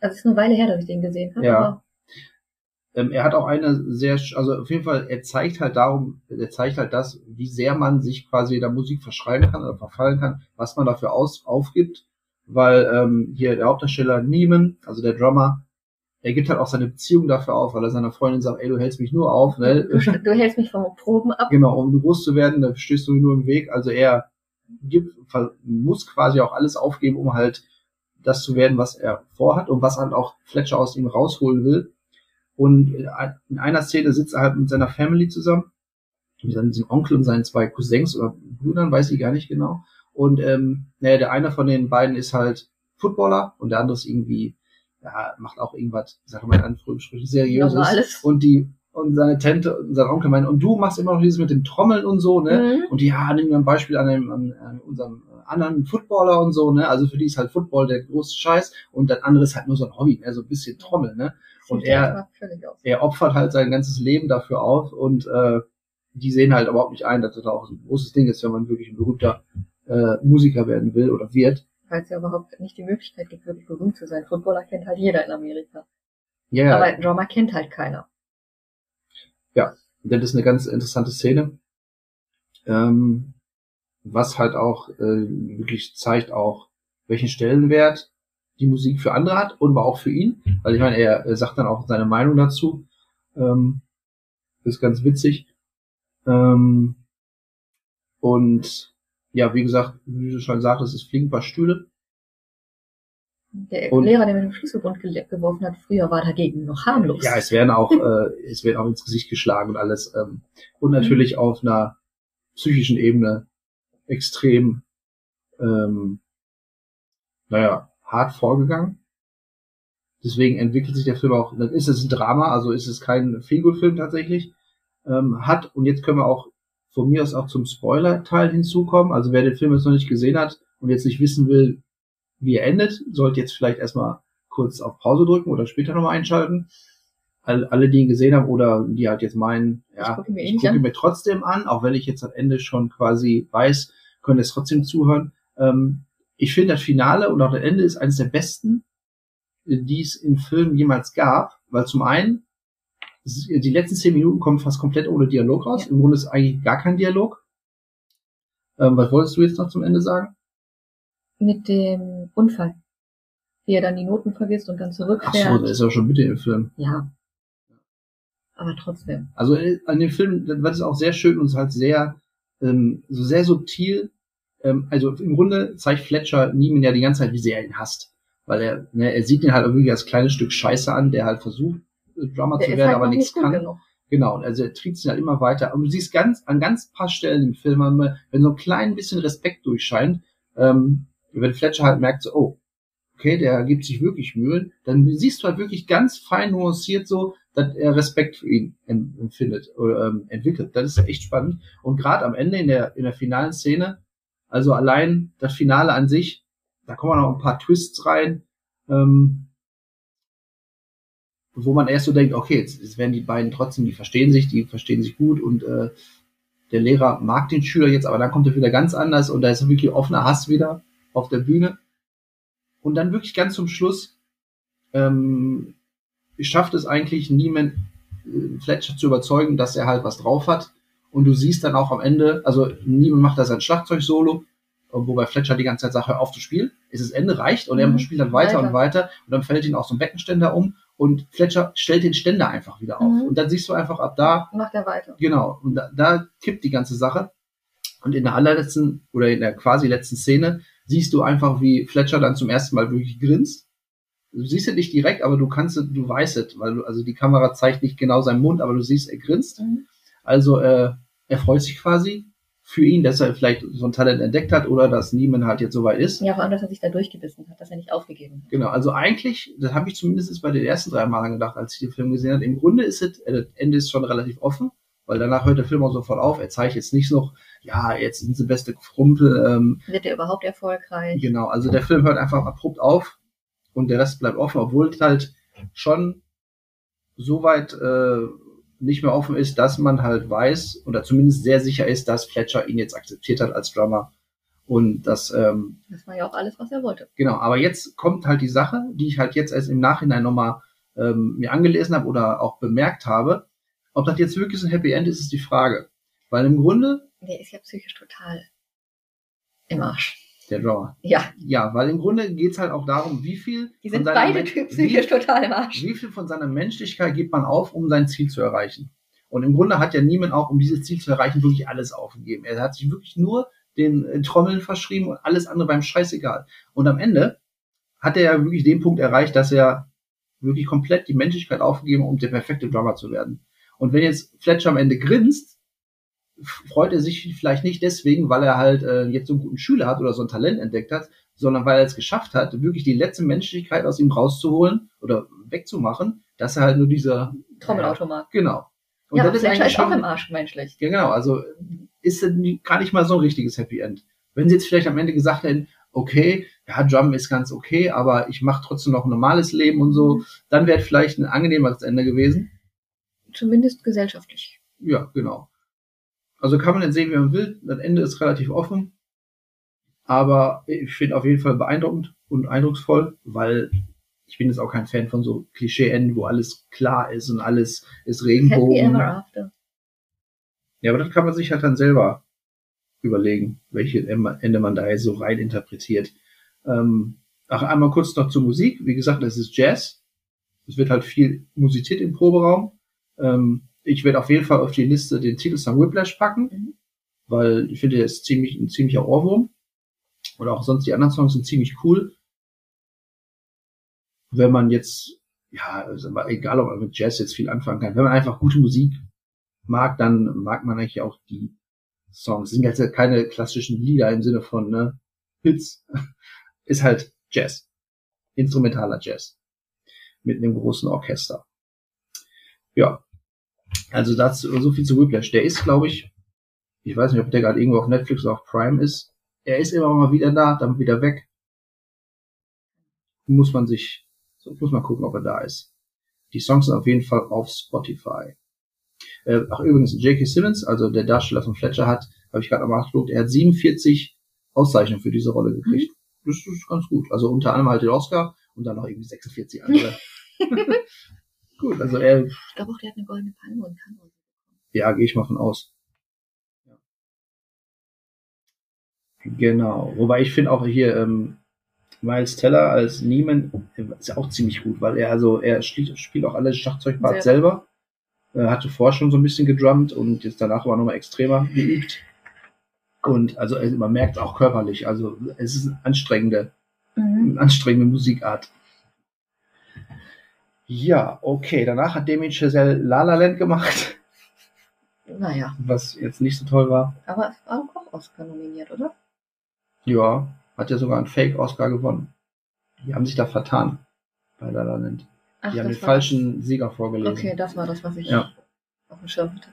Also es ist eine Weile her, dass ich den gesehen habe. Ja. Ähm, er hat auch eine sehr, also auf jeden Fall, er zeigt halt darum, er zeigt halt das, wie sehr man sich quasi der Musik verschreiben kann oder verfallen kann, was man dafür aus, aufgibt, weil ähm, hier der Hauptdarsteller Neiman, also der Drummer, er gibt halt auch seine Beziehung dafür auf, weil er seiner Freundin sagt, ey, du hältst mich nur auf, ne? du, du hältst mich vom Proben ab. genau, um groß zu werden, da stehst du mir nur im Weg. Also er gibt, muss quasi auch alles aufgeben, um halt das zu werden, was er vorhat und was halt auch Fletcher aus ihm rausholen will. Und in einer Szene sitzt er halt mit seiner Family zusammen, mit seinem Onkel und seinen zwei Cousins oder Brüdern, weiß ich gar nicht genau. Und ähm, naja, der eine von den beiden ist halt Footballer und der andere ist irgendwie, ja, macht auch irgendwas, sag mal in Anführungsstrichen, seriöses. Und die und seine Tante und sein Onkel meinen, und du machst immer noch dieses mit dem Trommeln und so, ne? Mhm. Und die, ja, nehmen wir ein Beispiel an, einem, an, an unserem anderen Footballer und so, ne? Also für die ist halt Football der große Scheiß und das andere ist halt nur so ein Hobby, ne? So ein bisschen Trommeln, ne? Und er- erstmal völlig aus. Er opfert halt sein ganzes Leben dafür auf und äh, die sehen halt überhaupt nicht ein, dass das auch ein großes Ding ist, wenn man wirklich ein berühmter äh, Musiker werden will oder wird. Weil es ja überhaupt nicht die Möglichkeit gibt, wirklich berühmt zu sein. Footballer kennt halt jeder in Amerika. Ja, ja. Aber Drummer kennt halt keiner. das ist eine ganz interessante Szene. Ähm, was halt auch äh, wirklich zeigt auch, welchen Stellenwert die Musik für andere hat und aber auch für ihn. Weil ich meine, er, sagt dann auch seine Meinung dazu. Ähm, ist ganz witzig. Ähm, und ja, wie gesagt, wie du schon sagtest, es fliegen ein paar Stühle. Der Und- Lehrer, der mit dem Schlüsselbund geworfen hat, früher war dagegen noch harmlos. Ja, es werden auch, äh, es wird auch ins Gesicht geschlagen und alles. Ähm, und natürlich auf einer psychischen Ebene extrem, ähm, naja, hart vorgegangen. Deswegen entwickelt sich der Film auch, dann ist es ein Drama, also ist es kein Feelgood-Film tatsächlich. ähm, hat, und jetzt können wir auch von mir aus auch zum Spoiler-Teil hinzukommen. Also wer den Film jetzt noch nicht gesehen hat und jetzt nicht wissen will, wie er endet, sollte jetzt vielleicht erstmal kurz auf Pause drücken oder später nochmal einschalten. Alle, alle, die ihn gesehen haben oder die halt jetzt meinen, ja, ich gucke mir, ich gucke mir trotzdem an, auch wenn ich jetzt am Ende schon quasi weiß, können es trotzdem zuhören. Ähm, ich finde das Finale und auch das Ende ist eines der besten, die es in Filmen jemals gab, weil zum einen die letzten zehn Minuten kommen fast komplett ohne Dialog raus. Ja. Im Grunde ist eigentlich gar kein Dialog. Ähm, was wolltest du jetzt noch zum Ende sagen? Mit dem Unfall. Wie er dann die Noten vergisst und dann zurückfährt. Ach so, das ist ja schon bitte im Film. Ja. Aber trotzdem. Also äh, an dem Film war es auch sehr schön und es halt sehr, ähm, so sehr subtil. Ähm, also im Grunde zeigt Fletcher Neiman ja die ganze Zeit, wie sehr er ihn hasst. Weil er, ne, er sieht ihn halt wirklich als kleines Stück Scheiße an, der halt versucht, Drummer der zu werden, halt aber nichts kann. Genug. Genau, also er tritt sich halt immer weiter. Und du siehst ganz, an ganz paar Stellen im Film, wenn so ein klein bisschen Respekt durchscheint, ähm, wenn Fletcher halt merkt, so, oh, okay, der gibt sich wirklich Mühe, dann siehst du halt wirklich ganz fein nuanciert so, dass er Respekt für ihn empfindet oder ähm, entwickelt. Das ist echt spannend. Und gerade am Ende in der, in der finalen Szene, also allein das Finale an sich, da kommen noch ein paar Twists rein. Ähm, wo man erst so denkt, okay, jetzt, jetzt werden die beiden trotzdem, die verstehen sich, die verstehen sich gut und äh, der Lehrer mag den Schüler jetzt, aber dann kommt er wieder ganz anders und da ist wirklich offener Hass wieder auf der Bühne. Und dann wirklich ganz zum Schluss ähm, schafft es eigentlich niemand, äh, Fletcher zu überzeugen, dass er halt was drauf hat. Und du siehst dann auch am Ende, also niemand macht da sein Schlagzeug-Solo, wobei Fletcher die ganze Zeit sagt, hör auf zu spielen. Ist das Ende reicht und er mhm. spielt dann weiter, weiter, und weiter und dann fällt ihn auch so ein Beckenständer um und Fletcher stellt den Ständer einfach wieder auf. Mhm. Und dann siehst du einfach ab da. Macht er weiter. Genau. Und da, da kippt die ganze Sache. Und in der allerletzten oder in der quasi letzten Szene siehst du einfach, wie Fletcher dann zum ersten Mal wirklich grinst. Du siehst es nicht direkt, aber du kannst es, du weißt es, weil du, also die Kamera zeigt nicht genau seinen Mund, aber du siehst, er grinst. Mhm. Also äh, er freut sich quasi für ihn, dass er vielleicht so ein Talent entdeckt hat oder dass Neiman halt jetzt soweit ist. Ja, vor allem, dass er sich da durchgebissen hat, dass er nicht aufgegeben hat. Genau, also eigentlich, das habe ich zumindest bei den ersten drei Malen gedacht, als ich den Film gesehen habe, im Grunde ist es, äh, das Ende ist schon relativ offen, weil danach hört der Film auch sofort auf. Er zeigt jetzt nicht noch, ja, jetzt sind sie beste Frumpel. Ähm, Wird er überhaupt erfolgreich? Genau, also der Film hört einfach abrupt auf und der Rest bleibt offen, obwohl es halt schon so weit äh, nicht mehr offen ist, dass man halt weiß oder zumindest sehr sicher ist, dass Fletcher ihn jetzt akzeptiert hat als Drummer. Und das, ähm, das war ja auch alles, was er wollte. Genau, aber jetzt kommt halt die Sache, die ich halt jetzt erst im Nachhinein nochmal ähm, mir angelesen habe oder auch bemerkt habe. Ob das jetzt wirklich so ein Happy End ist, ist die Frage. Weil im Grunde. Der ist ja psychisch total im Arsch. Der Drawer. Ja. Ja, weil im Grunde geht's halt auch darum, wie viel. Die sind beide Typen psychisch total im Arsch. Wie viel von seiner Menschlichkeit gibt man auf, um sein Ziel zu erreichen? Und im Grunde hat ja niemand auch, um dieses Ziel zu erreichen, wirklich alles aufgegeben. Er hat sich wirklich nur den äh, Trommeln verschrieben und alles andere beim Scheißegal. Und am Ende hat er ja wirklich den Punkt erreicht, dass er wirklich komplett die Menschlichkeit aufgegeben, um der perfekte Drummer zu werden. Und wenn jetzt Fletcher am Ende grinst, freut er sich vielleicht nicht deswegen, weil er halt äh, jetzt so einen guten Schüler hat oder so ein Talent entdeckt hat, sondern weil er es geschafft hat, wirklich die letzte Menschlichkeit aus ihm rauszuholen oder wegzumachen, dass er halt nur dieser Trommelautomat. Ja, genau. Und ja, das ist eigentlich schon, auch im Arsch menschlich. Ja, genau. Also ist gar nicht mal so ein richtiges Happy End. Wenn sie jetzt vielleicht am Ende gesagt hätten, okay, ja, Drum ist ganz okay, aber ich mache trotzdem noch ein normales Leben und so, mhm. dann wäre vielleicht ein angenehmeres Ende gewesen. Zumindest gesellschaftlich. Ja, genau. Also kann man jetzt sehen, wie man will. Das Ende ist relativ offen. Aber ich finde auf jeden Fall beeindruckend und eindrucksvoll, weil ich bin jetzt auch kein Fan von so Klischee-Enden, wo alles klar ist und alles ist Regenbogen. Happy ever after. Ja, aber das kann man sich halt dann selber überlegen, welche Ende man da jetzt so rein interpretiert. Ähm, ach, einmal kurz noch zur Musik. Wie gesagt, es ist Jazz. Es wird halt viel musiziert im Proberaum. Ähm, ich werde auf jeden Fall auf die Liste den Titelsong Whiplash packen, mhm. weil ich finde, der ist ziemlich, ein ziemlicher Ohrwurm. Oder auch sonst die anderen Songs sind ziemlich cool. Wenn man jetzt, ja, also egal ob man mit Jazz jetzt viel anfangen kann, wenn man einfach gute Musik mag, dann mag man eigentlich auch die Songs. Das sind jetzt keine klassischen Lieder im Sinne von ne, Hits. Ist halt Jazz. Instrumentaler Jazz. Mit einem großen Orchester. Ja, Also dazu so viel zu Whiplash. Der ist, glaube ich, ich weiß nicht, ob der gerade irgendwo auf Netflix oder auf Prime ist. Er ist immer mal wieder da, dann wieder weg. Muss man sich, muss man gucken, ob er da ist. Die Songs sind auf jeden Fall auf Spotify. Äh, ach übrigens, J.K. Simmons, also der Darsteller von Fletcher, hat, habe ich gerade mal nachgeguckt, er hat 47 Auszeichnungen für diese Rolle gekriegt. Mhm. Das ist ganz gut. Also unter anderem halt den Oscar und dann noch irgendwie 46 andere. gut, also er. Ich glaube auch, der hat eine goldene Palme und kann. Ja, gehe ich mal von aus. Ja. Genau. Wobei ich finde auch hier ähm, Miles Teller als Neiman ist ja auch ziemlich gut, weil er also er spielt, spielt auch alle Schlagzeugparts selber. Er hatte vorher schon so ein bisschen gedrummt und jetzt danach war nochmal extremer geübt. Und also man merkt auch körperlich, also es ist eine anstrengende, mhm. eine anstrengende Musikart. Ja, okay. Danach hat Damien Chazelle La La Land gemacht. Naja. Was jetzt nicht so toll war. Aber es war auch Oscar nominiert, oder? Ja, hat ja sogar einen Fake-Oscar gewonnen. Die haben sich da vertan bei La La Land. Ach, die haben den falschen das. Sieger vorgelesen. Okay, das war das, was ich ja. auf dem Schirm hatte.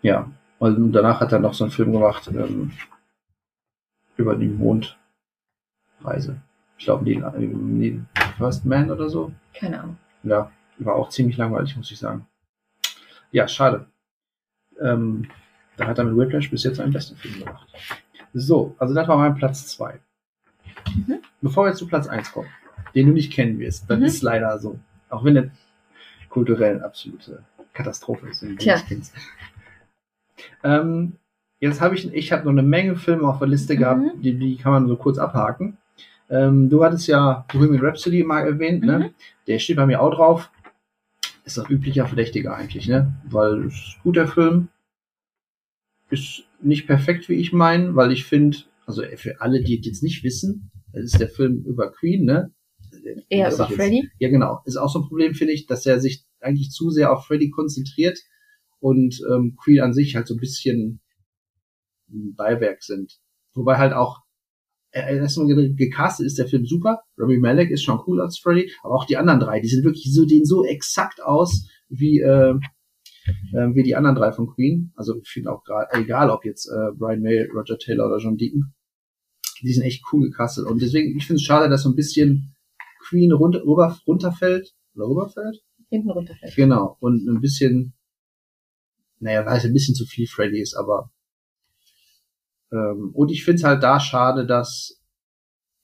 Ja, und danach hat er noch so einen Film gemacht ähm, über die Mondreise. Ich glaube, die, First Man oder so. Keine Ahnung. Ja, war auch ziemlich langweilig, muss ich sagen. Ja, schade. Ähm, da hat er mit Whiplash bis jetzt einen besten Film gemacht. So, also das war mein Platz 2. Mhm. Bevor wir zu Platz 1 kommen, den du nicht kennen wirst, das mhm. ist leider so. Auch wenn er kulturell eine absolute Katastrophe ist, Tja. Ähm, jetzt habe ich, ich habe noch eine Menge Filme auf der Liste mhm. gehabt, die, die kann man so kurz abhaken. Ähm, du hattest ja Bohemian Rhapsody mal erwähnt, ne? mhm. ne? Der steht bei mir auch drauf. Ist ein üblicher Verdächtiger eigentlich, ne? Weil es ist guter Film. Ist nicht perfekt, wie ich meine, weil ich finde, also für alle, die jetzt nicht wissen, das ist der Film über Queen, ne? Eher über Freddy? Ja, genau. Ist auch so ein Problem, finde ich, dass er sich eigentlich zu sehr auf Freddy konzentriert und ähm, Queen an sich halt so ein bisschen ein Beiwerk sind. Wobei halt auch erstmal gecastet ist der Film super. Robbie Malek ist schon cool als Freddy, aber auch die anderen drei, die sind wirklich so, den so exakt aus wie, äh, äh, wie die anderen drei von Queen. Also ich finde auch gerade, egal ob jetzt äh, Brian May, Roger Taylor oder John Deacon, die sind echt cool gecastet. Und deswegen, ich finde es schade, dass so ein bisschen Queen runter, runter, runterfällt. Oder rüberfällt? Hinten runterfällt. Genau. Und ein bisschen, naja, weil es ein bisschen zu viel Freddy ist, aber ähm, und ich finde es halt da schade, dass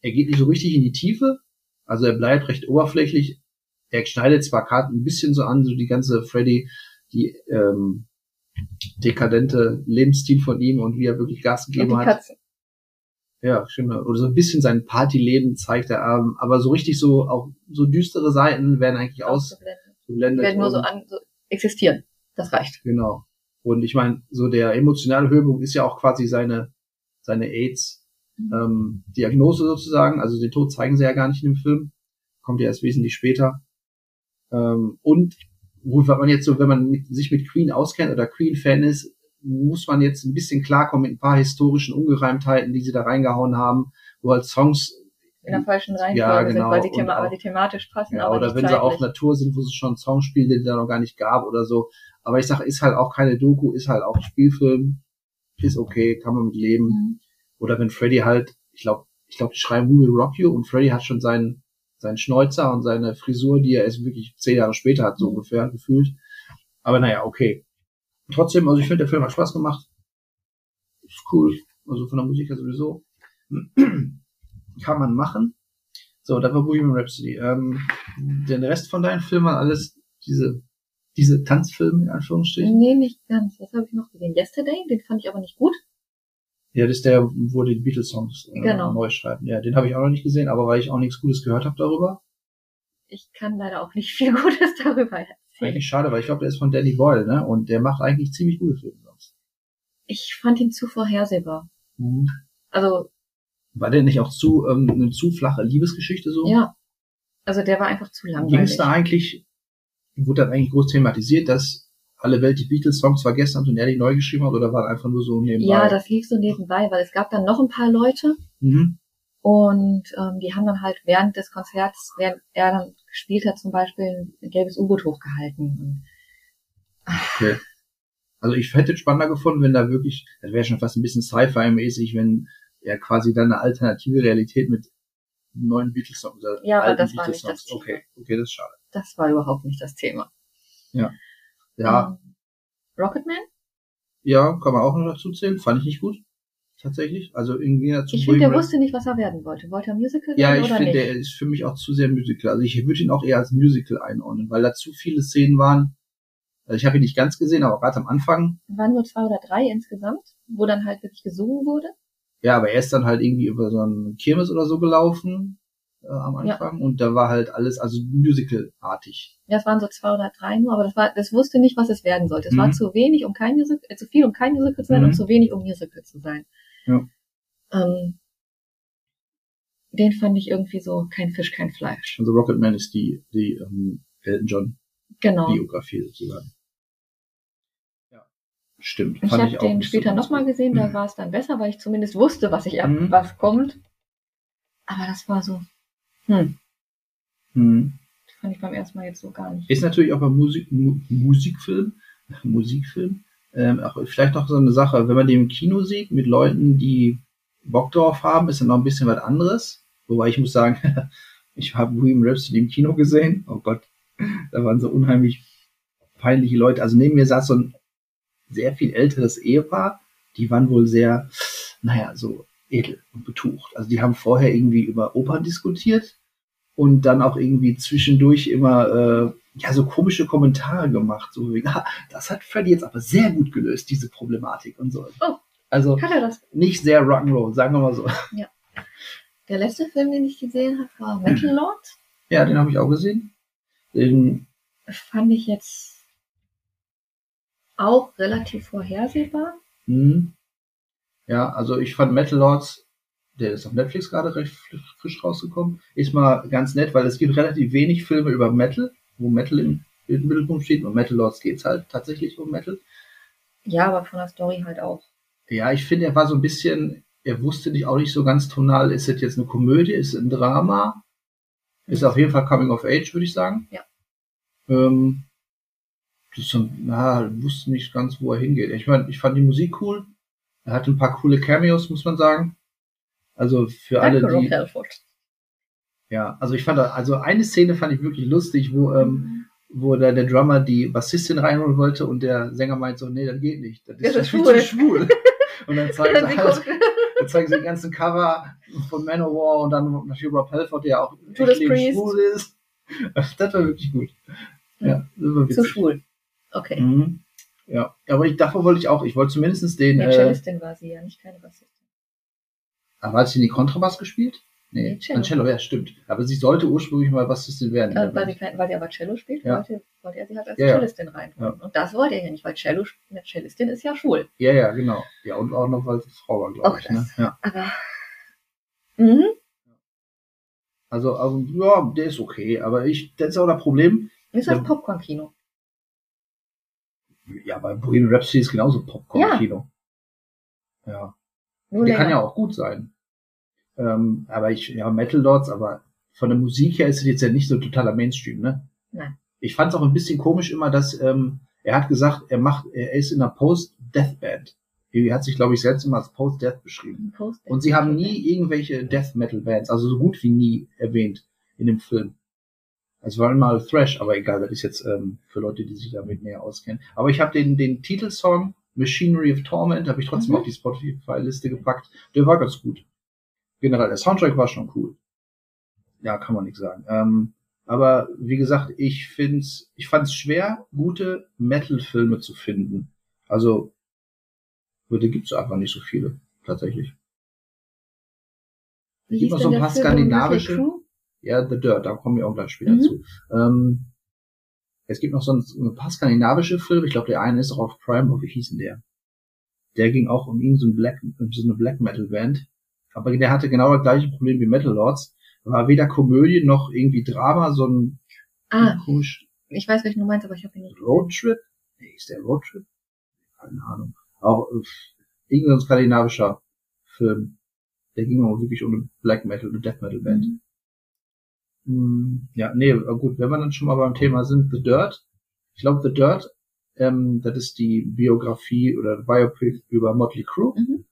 er geht nicht so richtig in die Tiefe. Also er bleibt recht oberflächlich. Er schneidet zwar gerade ein bisschen so an, so die ganze Freddy, die ähm, dekadente Lebensstil von ihm und wie er wirklich Gas gegeben hat. Katze. Ja, stimmt. Oder so ein bisschen sein Partyleben zeigt er, ähm, aber so richtig so, auch so düstere Seiten werden eigentlich ausgeblendet. Werden nur so an, so existieren. Das reicht. Genau. Und ich meine, so der emotionale Höhepunkt ist ja auch quasi seine seine AIDS-Diagnose ähm, sozusagen. Also den Tod zeigen sie ja gar nicht in dem Film. Kommt ja erst wesentlich später. Ähm, und wo man jetzt so, wenn man mit, sich mit Queen auskennt oder Queen-Fan ist, muss man jetzt ein bisschen klarkommen mit ein paar historischen Ungereimtheiten, die sie da reingehauen haben, wo halt Songs in der falschen Reihenfolge ja, genau. sind, weil sie, thema auch, die thematisch passen. Ja, oder wenn zeitlich. sie auf Natur sind, wo es schon einen Song spielen, den es da noch gar nicht gab oder so. Aber ich sage, ist halt auch keine Doku, ist halt auch Spielfilm ist okay, kann man mit leben. Mhm. Oder wenn Freddy halt, ich glaube, ich glaube, die schreiben We Will Rock You und Freddy hat schon seinen, seinen Schnäuzer und seine Frisur, die er erst wirklich zehn Jahre später hat, so mhm. ungefähr gefühlt. Aber naja, okay. Trotzdem, also ich finde, der Film hat Spaß gemacht. Ist cool. Also von der Musik her sowieso. Kann man machen. So, da war Bohemian Rhapsody. Ähm, den Rest von deinen Filmen alles diese diese Tanzfilme in Anführungsstrichen? Nee, nicht ganz. Was habe ich noch gesehen? Yesterday, den fand ich aber nicht gut. Ja, das ist der, wo die Beatles-Songs äh, genau. neu schreiben. Ja, den habe ich auch noch nicht gesehen, aber weil ich auch nichts Gutes gehört habe darüber. Ich kann leider auch nicht viel Gutes darüber erzählen. Eigentlich schade, weil ich glaube, der ist von Danny Boyle, ne? Und der macht eigentlich ziemlich gute Filme sonst. Ich fand ihn zu vorhersehbar. Mhm. Also. War der nicht auch zu, ähm, eine zu flache Liebesgeschichte so? Ja. Also der war einfach zu langweilig. Ging es da eigentlich wurde dann eigentlich groß thematisiert, dass alle Welt die Beatles-Songs vergessen hat und er die neu geschrieben hat oder war einfach nur so nebenbei? Ja, das lief so nebenbei, weil es gab dann noch ein paar Leute mhm. und ähm, die haben dann halt während des Konzerts, während er dann gespielt hat, zum Beispiel ein gelbes U-Boot hochgehalten. Okay. Also ich hätte es spannender gefunden, wenn da wirklich, das wäre schon fast ein bisschen Sci-Fi-mäßig, wenn er quasi dann eine alternative Realität mit neuen Beatles-Songs. oder Ja, aber alten das war nicht Beatles-Songs. das Thema. Okay, okay, das ist schade. Das war überhaupt nicht das Thema. Ja, Ähm, Rocketman? ja, kann man auch noch dazu zählen. Fand ich nicht gut. Tatsächlich. Also irgendwie dazu. Ich finde, der wusste nicht, was er werden wollte. Wollte er Musical Ja, werden ich oder finde, nicht? der ist für mich auch zu sehr Musical. Also ich würde ihn auch eher als Musical einordnen, weil da zu viele Szenen waren. Also ich habe ihn nicht ganz gesehen, aber gerade am Anfang. waren nur zwei oder drei insgesamt, wo dann halt wirklich gesungen wurde. Ja, aber er ist dann halt irgendwie über so einen Kirmes oder so gelaufen äh, am Ja. Anfang und da war halt alles also Musical-artig. Ja, es waren so zwei oder drei nur, aber das war, das wusste nicht, was es werden sollte. Es Mhm. war zu wenig, um kein Musical, äh, zu viel, um kein Musical zu sein Mhm. und zu wenig, um Musical zu sein. Ja. Ähm, den fand ich irgendwie so kein Fisch, kein Fleisch. Also Rocketman ist die die ähm, Elton John Genau. Biografie sozusagen. Ja, stimmt. Ich habe den so später ganz nochmal gesehen, da war es dann besser, weil ich zumindest wusste, was ich ab, Mhm. was kommt. Aber das war so, hm, Mhm. fand ich beim ersten Mal jetzt so gar nicht. Ist natürlich auch beim Musik, Mu Musikfilm, Musikfilm, ähm, auch vielleicht noch so eine Sache, wenn man den im Kino sieht mit Leuten, die Bock drauf haben, ist dann noch ein bisschen was anderes. Wobei ich muss sagen, ich habe Bohemian Rhapsody im Kino gesehen. Oh Gott, da waren so unheimlich peinliche Leute. Also neben mir saß so ein sehr viel älteres Ehepaar. Die waren wohl sehr, naja, so edel und betucht. Also die haben vorher irgendwie über Opern diskutiert und dann auch irgendwie zwischendurch immer äh, ja so komische Kommentare gemacht, so wie, ah, das hat Freddy jetzt aber sehr gut gelöst, diese Problematik und so. Oh. Also Hat er das? nicht sehr Rock'n'Roll, sagen wir mal so. Der letzte Film, den ich gesehen habe, war Metal Lord. Ja, den habe ich auch gesehen. Den, Fand ich jetzt auch relativ vorhersehbar. hm, ja, also ich fand Metal Lords, der ist auf Netflix gerade recht frisch rausgekommen, ist mal ganz nett, weil es gibt relativ wenig Filme über Metal, wo Metal im, im Mittelpunkt steht und Metal Lords geht's halt tatsächlich um Metal. Ja, aber von der Story halt auch. Ja, ich finde, er war so ein bisschen, er wusste nicht auch nicht so ganz tonal, ist es jetzt eine Komödie, ist es ein Drama? Ist auf jeden Fall Coming of Age, würde ich sagen. Ja. Ähm, das ist so, na, wusste nicht ganz, wo er hingeht. Ich meine, ich fand die Musik cool. Er hatte ein paar coole Cameos, muss man sagen. Also für alle, Danke, Rob die, Halford. ja, also ich fand, also eine Szene fand ich wirklich lustig, wo, ähm, wo da der Drummer die Bassistin reinholen wollte und der Sänger meint so, nee, das geht nicht. Das Das ist, ist viel schwul. zu schwul. Und dann zeigen Sie halt, dann zeigen sie die ganzen Cover von Manowar und dann natürlich Rob Halford, der auch Judas Priest. schwul ist. Das war wirklich gut. Ja, das war Zu witzig. schwul. Okay. Mhm. Ja, aber ich, davor wollte ich auch, ich wollte zumindest den, Die äh, Cellistin war sie ja, nicht keine Bassistin. Aber hat sie die Kontrabass gespielt? Nee, Nee, Cello. Cello. Cello, ja, stimmt. Aber sie sollte ursprünglich mal Bassistin werden. Äh, weil, sie weil sie aber Cello spielt, Ja. wollte, wollte er sie halt als Ja, ja. Cellistin reinholen. Und das wollte er ja nicht, weil Cello, eine Cellistin ist ja schwul. ja, ja, genau. Ja, und auch noch, weil sie Frau war, glaube ich. Ne? das. Ja. Aber. Mhm. Also, also, ja, der ist okay, aber ich, das ist auch das Problem. Ist halt Ja. Popcorn-Kino. Ja, bei Bohemian Rhapsody ist genauso Popcorn-Kino. Ja. Nur Der kann länger. ja auch gut sein. Ähm, aber ich, ja, Metal Lords, aber von der Musik her ist es jetzt ja nicht so totaler Mainstream, ne? Nein. Ich fand es auch ein bisschen komisch immer, dass ähm, er hat gesagt, er macht, er ist in einer Post-Death-Band. Er hat sich, glaube ich, selbst immer als Post-Death beschrieben. Post- Und sie haben nie irgendwelche Death-Metal-Bands, also so gut wie nie erwähnt in dem Film. Es war mal Thrash, aber egal, das ist jetzt ähm, für Leute, die sich damit näher auskennen. Aber ich habe den, den Titelsong Machinery of Torment, habe ich trotzdem Mhm. auf die Spotify-Liste gepackt. Der war ganz gut. Generell, der Soundtrack war schon cool. Ja, kann man nichts sagen. Ähm, aber wie gesagt, ich find's, ich fand's schwer, gute Metal-Filme zu finden. Also, da gibt's einfach nicht so viele, tatsächlich. Wie Es gibt noch so ein paar skandinavische. Ja, The Dirt, da kommen wir auch gleich später Mhm. zu. Ähm, es gibt noch so ein, ein paar skandinavische Filme. Ich glaube, der eine ist auch auf Prime, aber wie hieß denn der? Der ging auch um ihn, so, ein Black, so eine Black Metal Band. Aber der hatte genau das gleiche Problem wie Metal Lords. War weder Komödie noch irgendwie Drama, so ein Ah, komisch ich weiß, welchen du meinst, aber ich habe ihn nicht. Roadtrip. Nee, ist der Roadtrip? Keine Ahnung. Auch äh, irgendein skandinavischer Film. Der ging auch wirklich um eine Black Metal, eine Death Metal Band. Mhm. Hm, Ja, nee, aber gut, wenn wir dann schon mal beim Thema sind, The Dirt. Ich glaube, The Dirt Ähm, das ist die Biografie oder Biopic über Motley Crue. Mhm.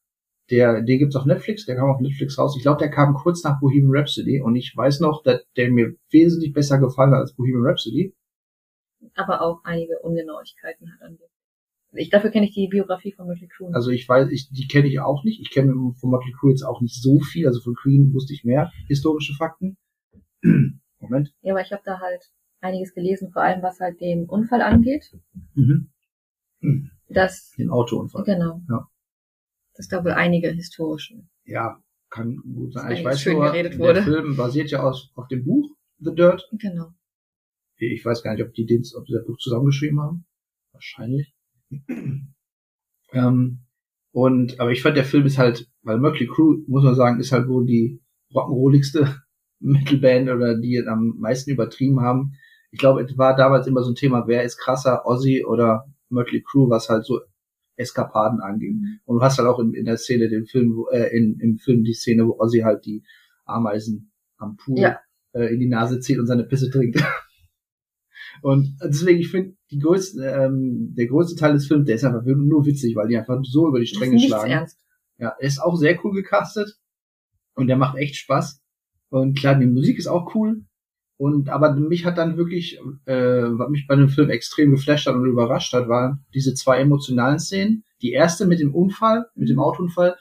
Der, den gibt's auf Netflix, der kam auf Netflix raus. Ich glaube, der kam kurz nach Bohemian Rhapsody und ich weiß noch, dass der mir wesentlich besser gefallen hat als Bohemian Rhapsody. Aber auch einige Ungenauigkeiten hat an dem. Ich, dafür kenne ich die Biografie von Motley Crue. Also ich weiß, ich, die kenne ich auch nicht. Ich kenne von Motley Crue jetzt auch nicht so viel. Also von Queen wusste ich mehr historische Fakten. Moment. ja, aber ich habe da halt einiges gelesen, vor allem was halt den Unfall angeht. Mhm. Hm. Dass, Den Autounfall. genau. Ja. Dass da wohl einige historische. Ja, kann gut sein. Ich weiß nur, geredet der wurde. Film basiert ja aus, auf dem Buch The Dirt. Genau. Ich weiß gar nicht, ob die den, ob die das Buch zusammengeschrieben haben. Wahrscheinlich. ähm, und, aber ich fand, der Film ist halt, weil Mötley Crue, muss man sagen, ist halt wohl die rock'n'rolligste Metalband oder die am meisten übertrieben haben. Ich glaube, es war damals immer so ein Thema, wer ist krasser, Ozzy oder Mötley Crue, was halt so Eskapaden anging. Und du hast halt auch in, in der Szene den Film, wo, äh, in, im Film die Szene, wo Ozzy halt die Ameisen am Pool Ja. äh, in die Nase zieht und seine Pisse trinkt. und deswegen, ich finde, die größte, ähm, der größte Teil des Films, der ist einfach nur witzig, weil die einfach so über die Stränge schlagen. ernst. Ja, er ist auch sehr cool gecastet und der macht echt Spaß. Und klar, die Musik ist auch cool. Und aber mich hat dann wirklich, äh, was mich bei dem Film extrem geflasht hat und überrascht hat, waren diese zwei emotionalen Szenen. Die erste mit dem Unfall, mit dem Autounfall,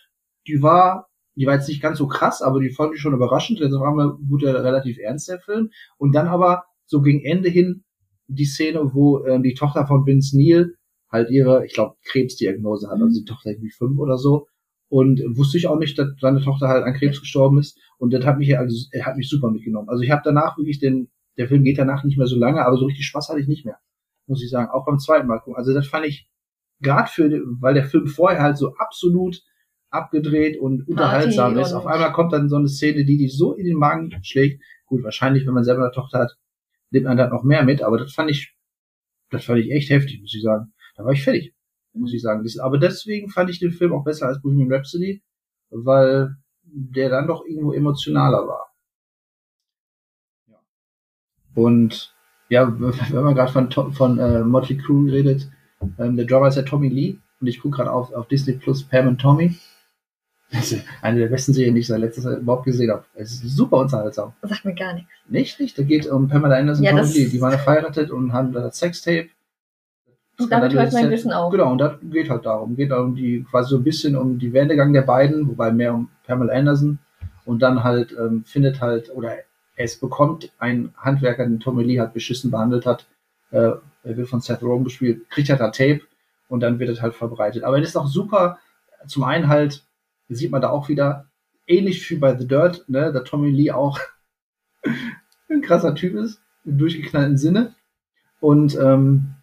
die war, die war jetzt nicht ganz so krass, aber die fand ich schon überraschend. Jetzt auf einmal wurde er relativ ernst, der Film. Und dann aber so gegen Ende hin die Szene, wo ähm, die Tochter von Vince Neil halt ihre, ich glaube, Krebsdiagnose hat, also die Tochter irgendwie fünf oder so. Und wusste ich auch nicht, dass seine Tochter halt an Krebs gestorben ist. Und das hat mich ja, also, er hat mich super mitgenommen. Also ich habe danach wirklich den, der Film geht danach nicht mehr so lange, aber so richtig Spaß hatte ich nicht mehr. Muss ich sagen. Auch beim zweiten Mal gucken. Also das fand ich, gerade für, weil der Film vorher halt so absolut abgedreht und unterhaltsam ist. und- Auf einmal kommt dann so eine Szene, die dich so in den Magen schlägt. Gut, wahrscheinlich, wenn man selber eine Tochter hat, nimmt man dann noch mehr mit, aber das fand ich, das fand ich echt heftig, muss ich sagen. Da war ich fertig, muss ich sagen. Aber deswegen fand ich den Film auch besser als Bohemian Rhapsody, weil der dann doch irgendwo emotionaler war. Ja. Und ja, wenn man gerade von, von äh, Motley Crue redet, ähm, der Drummer ist ja Tommy Lee und ich gucke gerade auf, auf Disney Plus Pam und Tommy. Das ist eine der besten Serien, die ich seit letzter Zeit überhaupt gesehen habe. Es ist super unterhaltsam. Das sagt mir gar nichts. Nicht, nicht. Da geht um Pamela Anderson Ja, und Tommy Lee. Die waren verheiratet und haben das Sextape. Und damit hört mein Wissen auf. Genau, und das geht halt darum. Geht um die, quasi so ein bisschen um die Werdegang der beiden, wobei mehr um Pamela Anderson. Und dann halt ähm, findet halt, oder es bekommt ein Handwerker, den Tommy Lee halt beschissen behandelt hat, äh, er wird von Seth Rogen gespielt, kriegt halt ein Tape und dann wird es halt verbreitet. Aber es ist auch super, zum einen halt, sieht man da auch wieder, ähnlich wie bei The Dirt, ne, der Tommy Lee auch ein krasser Typ ist, im durchgeknallten Sinne. Und ähm,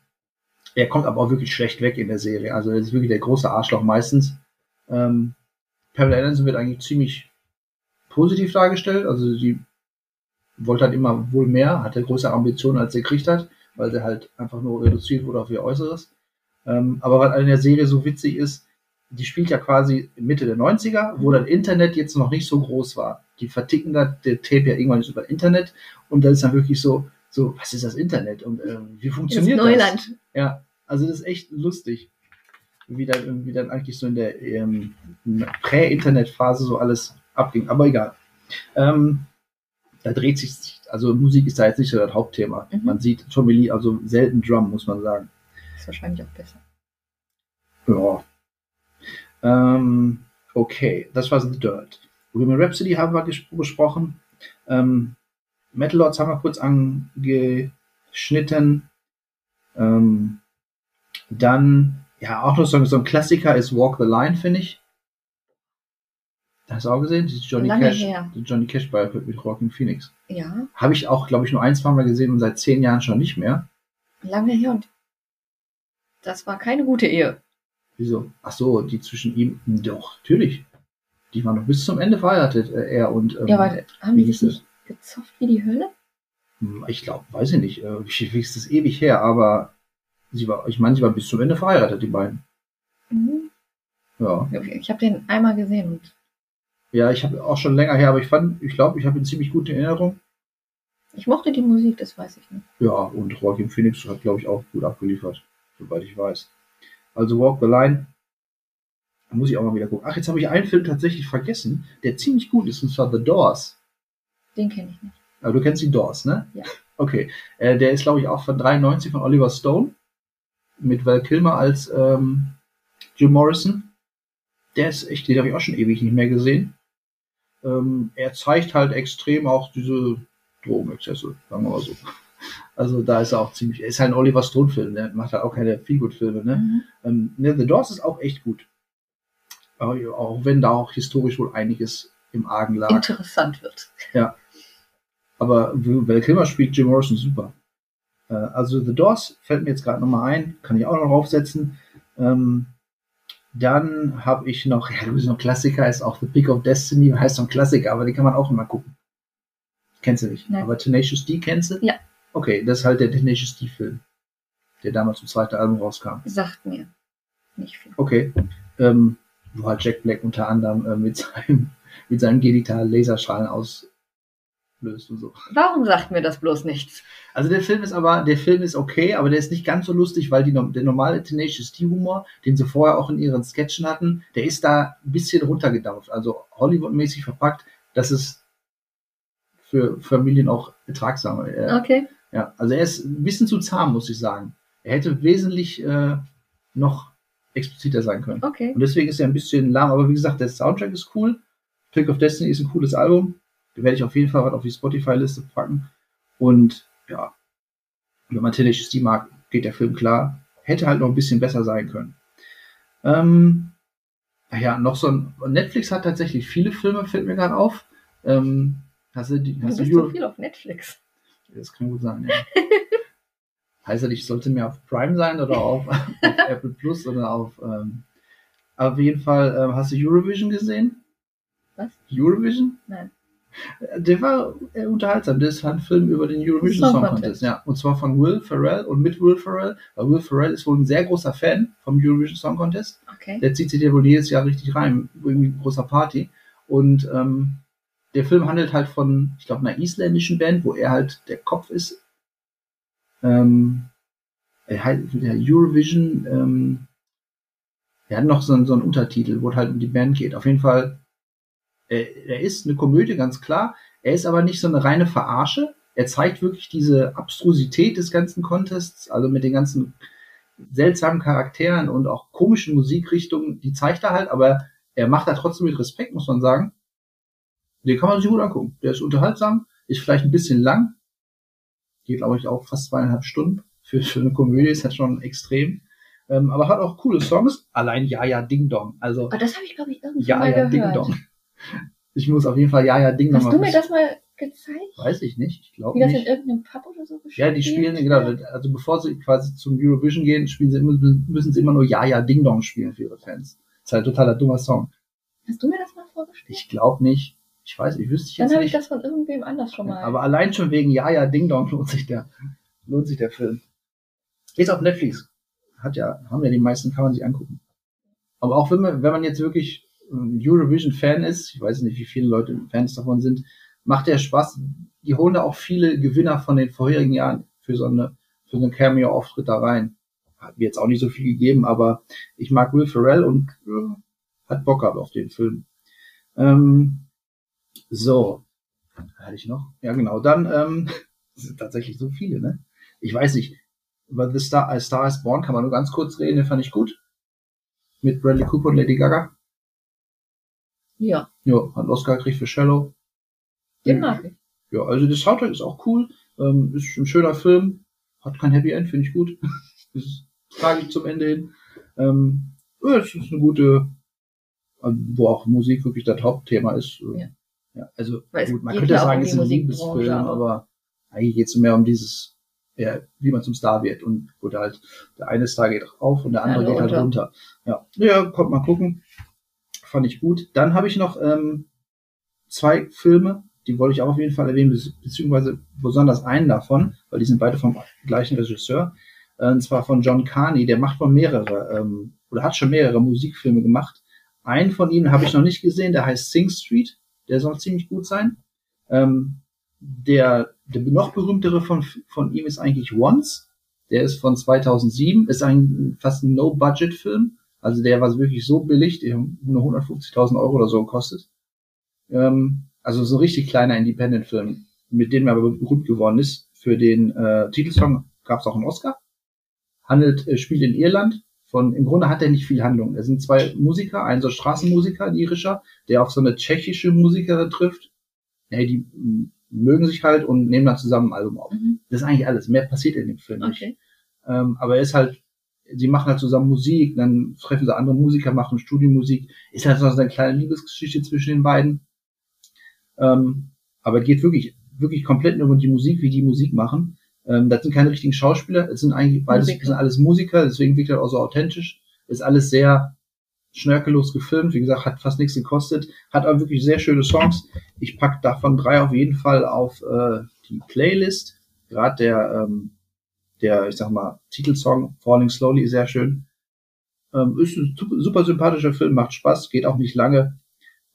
er kommt aber auch wirklich schlecht weg in der Serie. Also er ist wirklich der große Arschloch meistens. Ähm, Pamela Anderson wird eigentlich ziemlich positiv dargestellt. Also sie wollte halt immer wohl mehr, hatte größere Ambitionen, als sie gekriegt hat, weil sie halt einfach nur reduziert wurde auf ihr Äußeres. Ähm, aber was an der Serie so witzig ist, die spielt ja quasi Mitte der 90er, wo das Internet jetzt noch nicht so groß war. Die verticken da der Tape ja irgendwann über Internet und dann ist dann wirklich so, so, was ist das Internet und ähm, wie funktioniert das? Neuland. Ja, also das ist echt lustig, wie dann, wie dann eigentlich so in der ähm, Prä-Internet-Phase so alles abging. Aber egal. Ähm, da dreht sich, also Musik ist da jetzt nicht so das Hauptthema. Mhm. Man sieht Tommy Lee also selten Drum, muss man sagen. Ist wahrscheinlich auch besser. Ja. Ähm, okay, das war The Dirt. Bohemian Rhapsody haben wir ges besprochen. Ähm, Metal Lords haben wir kurz angeschnitten. Ähm, dann, ja, auch noch so, so ein Klassiker ist Walk the Line, finde ich. Hast du auch gesehen? Ist Johnny Lange Cash. her. Die Johnny Cash bei mit Rockin' Phoenix. Ja, Habe ich auch, glaube ich, nur ein, zwei Mal gesehen und seit zehn Jahren schon nicht mehr. lange her und das war keine gute Ehe. Wieso? Ach so, die zwischen ihm. Doch, natürlich. Die waren noch bis zum Ende verheiratet, äh, er und. Ähm, Ja, warte, haben wie die sich nicht gezofft wie die Hölle? hm, Ich glaube, weiß ich nicht. Äh, wie ist das ewig her, aber sie war, ich meine, sie war bis zum Ende verheiratet, die beiden. Mhm. Ja. Okay, Ich habe den einmal gesehen und Ja, ich habe auch schon länger her, aber ich fand, ich glaube, ich habe ihn ziemlich gut in Erinnerung. ich mochte die Musik, das weiß ich nicht. Ja, und Joaquin Phoenix hat, glaube ich, auch gut abgeliefert. soweit ich weiß. Also Walk the Line muss ich auch mal wieder gucken. Ach, jetzt habe ich einen Film tatsächlich vergessen, der ziemlich gut ist, und zwar The Doors. Den kenne ich nicht. Aber du kennst die Doors, ne? Ja. Okay. Äh, der ist, glaube ich, auch von 93 von Oliver Stone. Mit Val Kilmer als ähm, Jim Morrison. Der ist echt, den habe ich auch schon ewig nicht mehr gesehen. Ähm, er zeigt halt extrem auch diese Drogenexzesse, sagen wir mal so. Also da ist er auch ziemlich, er ist halt ein Oliver Stone-Film, der macht halt auch keine Feelgood-Filme, ne? Mhm. Ähm, ne, The Doors ist auch echt gut. Aber auch wenn da auch historisch wohl einiges im Argen lag. Interessant wird. Aber Val Kilmer spielt Jim Morrison super. Äh, also The Doors fällt mir jetzt gerade nochmal ein, kann ich auch noch draufsetzen. Ähm, dann habe ich noch, ja, du bist noch Klassiker, ist auch The Pick of Destiny, heißt noch ein Klassiker, aber den kann man auch immer gucken. Kennst du nicht? Nein. Aber Tenacious D kennst du? Ja. Okay, das ist halt der Tenacious D-Film, der damals zum zweiten Album rauskam. Sagt mir nicht viel. Okay. Ähm, wo halt Jack Black unter anderem äh, mit seinem, mit seinem G-Gitarre Laserstrahlen auslöst und so. Warum sagt mir das bloß nichts? Also der Film ist aber, der Film ist okay, aber der ist nicht ganz so lustig, weil die, der normale Tenacious D-Humor, den sie vorher auch in ihren Sketchen hatten, der ist da ein bisschen runtergedampft. Also Hollywood-mäßig verpackt, dass es für Familien auch ertragsamer äh, Okay. Ja, also er ist ein bisschen zu zahm, muss ich sagen. Er hätte wesentlich äh, noch expliziter sein können. Okay. Und deswegen ist er ein bisschen lahm, aber wie gesagt, der Soundtrack ist cool. Pick of Destiny ist ein cooles Album. Da werde ich auf jeden Fall was auf die Spotify-Liste packen. Und ja, wenn man Tenacious D mag, geht der Film klar. Hätte halt noch ein bisschen besser sein können. Ähm, ja, noch so ein Netflix hat tatsächlich viele Filme, fällt mir gerade auf. Ähm, hast du, die, hast du bist Euro- so viel auf Netflix. das kann gut sein, ja. heißt ja nicht, sollte mehr auf Prime sein oder auf, auf Apple Plus oder auf. Ähm, auf jeden Fall, ähm, hast du Eurovision gesehen? Was? Eurovision? Nein. Der war äh, unterhaltsam. Das ist halt ein Film über den Eurovision Song Contest. Ja. Und zwar von Will Ferrell und mit Will Ferrell. Weil Will Ferrell ist wohl ein sehr großer Fan vom Eurovision Song Contest. Okay. Der zieht sich ja wohl jedes Jahr richtig rein, irgendwie eine großer Party. Und ähm, der Film handelt halt von, ich glaube, einer isländischen Band, wo er halt der Kopf ist. Ähm, er halt der Eurovision, ähm, er hat noch so, einen- so einen Untertitel, wo es halt um die Band geht. Auf jeden Fall, er, er ist eine Komödie, ganz klar. Er ist aber nicht so eine reine Verarsche. Er zeigt wirklich diese Abstrusität des ganzen Contests, also mit den ganzen seltsamen Charakteren und auch komischen Musikrichtungen, die zeigt er halt, aber er macht da trotzdem mit Respekt, muss man sagen. Den kann man sich gut angucken. Der ist unterhaltsam, ist vielleicht ein bisschen lang. Geht, glaube ich, auch fast zweieinhalb Stunden. Für, für eine Komödie ist das schon extrem. Ähm, aber hat auch coole Songs. Allein Ja, ja, Ding Dong. Also, Oh, das habe ich, glaube ich, irgendwann Ja, mal ja, Ding gehört. Dong. Ich muss auf jeden Fall Ja, ja, Ding Dong Hast mal du mir das mal gezeigt? Weiß ich nicht. Ich glaube Wie das nicht. in irgendeinem Pub oder so gespielt Ja, die spielen, genau, also bevor sie quasi zum Eurovision gehen, spielen sie müssen sie immer nur Ja, ja, Ding Dong spielen für ihre Fans. Das ist halt ein totaler dummer Song. Hast du mir das mal vorgestellt? Ich glaube nicht. Ich weiß, ich wüsste ich Dann jetzt habe ich nicht. das von irgendwem anders schon mal. Aber allein schon wegen Ja, ja, Ding Dong lohnt sich der, lohnt sich der Film. Ist auf Netflix. Hat ja, haben ja die meisten, kann man sich angucken. Aber auch wenn man, wenn man jetzt wirklich ein Eurovision-Fan ist, ich weiß nicht, wie viele Leute Fans davon sind, macht der Spaß. Die holen da auch viele Gewinner von den vorherigen Jahren für so eine, für so einen Cameo-Auftritt da rein. Hat mir jetzt auch nicht so viel gegeben, aber ich mag Will Ferrell und äh, hat Bock gehabt auf den Film. Ähm, so, hatte ich noch? Ja, genau. Dann ähm, sind tatsächlich so viele, ne? Ich weiß nicht. Über The Star, A Star is Born kann man nur ganz kurz reden, den fand ich gut. Mit Bradley Cooper und Lady Gaga. Ja, Ja, hat Oscar gekriegt für Shallow. den mag ich. Ja, also das Soundtrack ist auch cool. Ähm, ist ein schöner Film. Hat kein Happy End, finde ich gut. ist tragisch zum Ende hin. Ähm, ja, es ist eine gute, also, wo auch Musik wirklich das Hauptthema ist. Ja. ja also gut, man könnte ja sagen, es ist ein Liebesfilm, aber eigentlich geht es mehr um dieses, ja, wie man zum Star wird. Und gut, halt, der eine Star geht auf und der andere Ja, geht halt runter. runter. Ja, ja, kommt mal gucken. Fand ich gut. Dann habe ich noch ähm, zwei Filme, die wollte ich auch auf jeden Fall erwähnen, be- beziehungsweise besonders einen davon, weil die sind beide vom gleichen Regisseur. Äh, Und zwar von John Carney, der macht von mehrere, ähm, oder hat schon mehrere Musikfilme gemacht. Einen von ihnen habe ich noch nicht gesehen, der heißt Sing Street, der soll ziemlich gut sein. Ähm, der, der noch berühmtere von, von ihm ist eigentlich Once. Der ist von 2007, ist ein fast ein No-Budget-Film. Also der war wirklich so billig, der nur 150.000 Euro oder so gekostet. Ähm, also so ein richtig kleiner Independent-Film, mit dem er aber gut geworden ist. Für den äh, Titelsong gab es auch einen Oscar. Handelt, äh, spielt in Irland. Von, Im Grunde hat er nicht viel Handlung. Es sind zwei Musiker, ein so Straßenmusiker, ein irischer, der auf so eine tschechische Musikerin trifft. Ja, die mögen sich halt und nehmen dann zusammen ein Album auf. Mhm. Das ist eigentlich alles. Mehr passiert in dem Film nicht. Okay. Ähm, aber er ist halt, sie machen halt zusammen Musik, dann treffen sie andere Musiker, machen Studiomusik. Ist halt so eine kleine Liebesgeschichte zwischen den beiden. Ähm, aber es geht wirklich, wirklich komplett nur um die Musik, wie die Musik machen. Ähm, das sind keine richtigen Schauspieler, es sind eigentlich beides, Musiker. sind alles Musiker, deswegen wirkt das auch so authentisch. Ist alles sehr schnörkellos gefilmt, wie gesagt, hat fast nichts gekostet, hat aber wirklich sehr schöne Songs. Ich pack davon drei auf jeden Fall auf äh, die Playlist. Gerade der, ähm, der, ich sag mal, Titelsong Falling Slowly sehr schön. Ähm, ist ein super, super sympathischer Film, macht Spaß, geht auch nicht lange.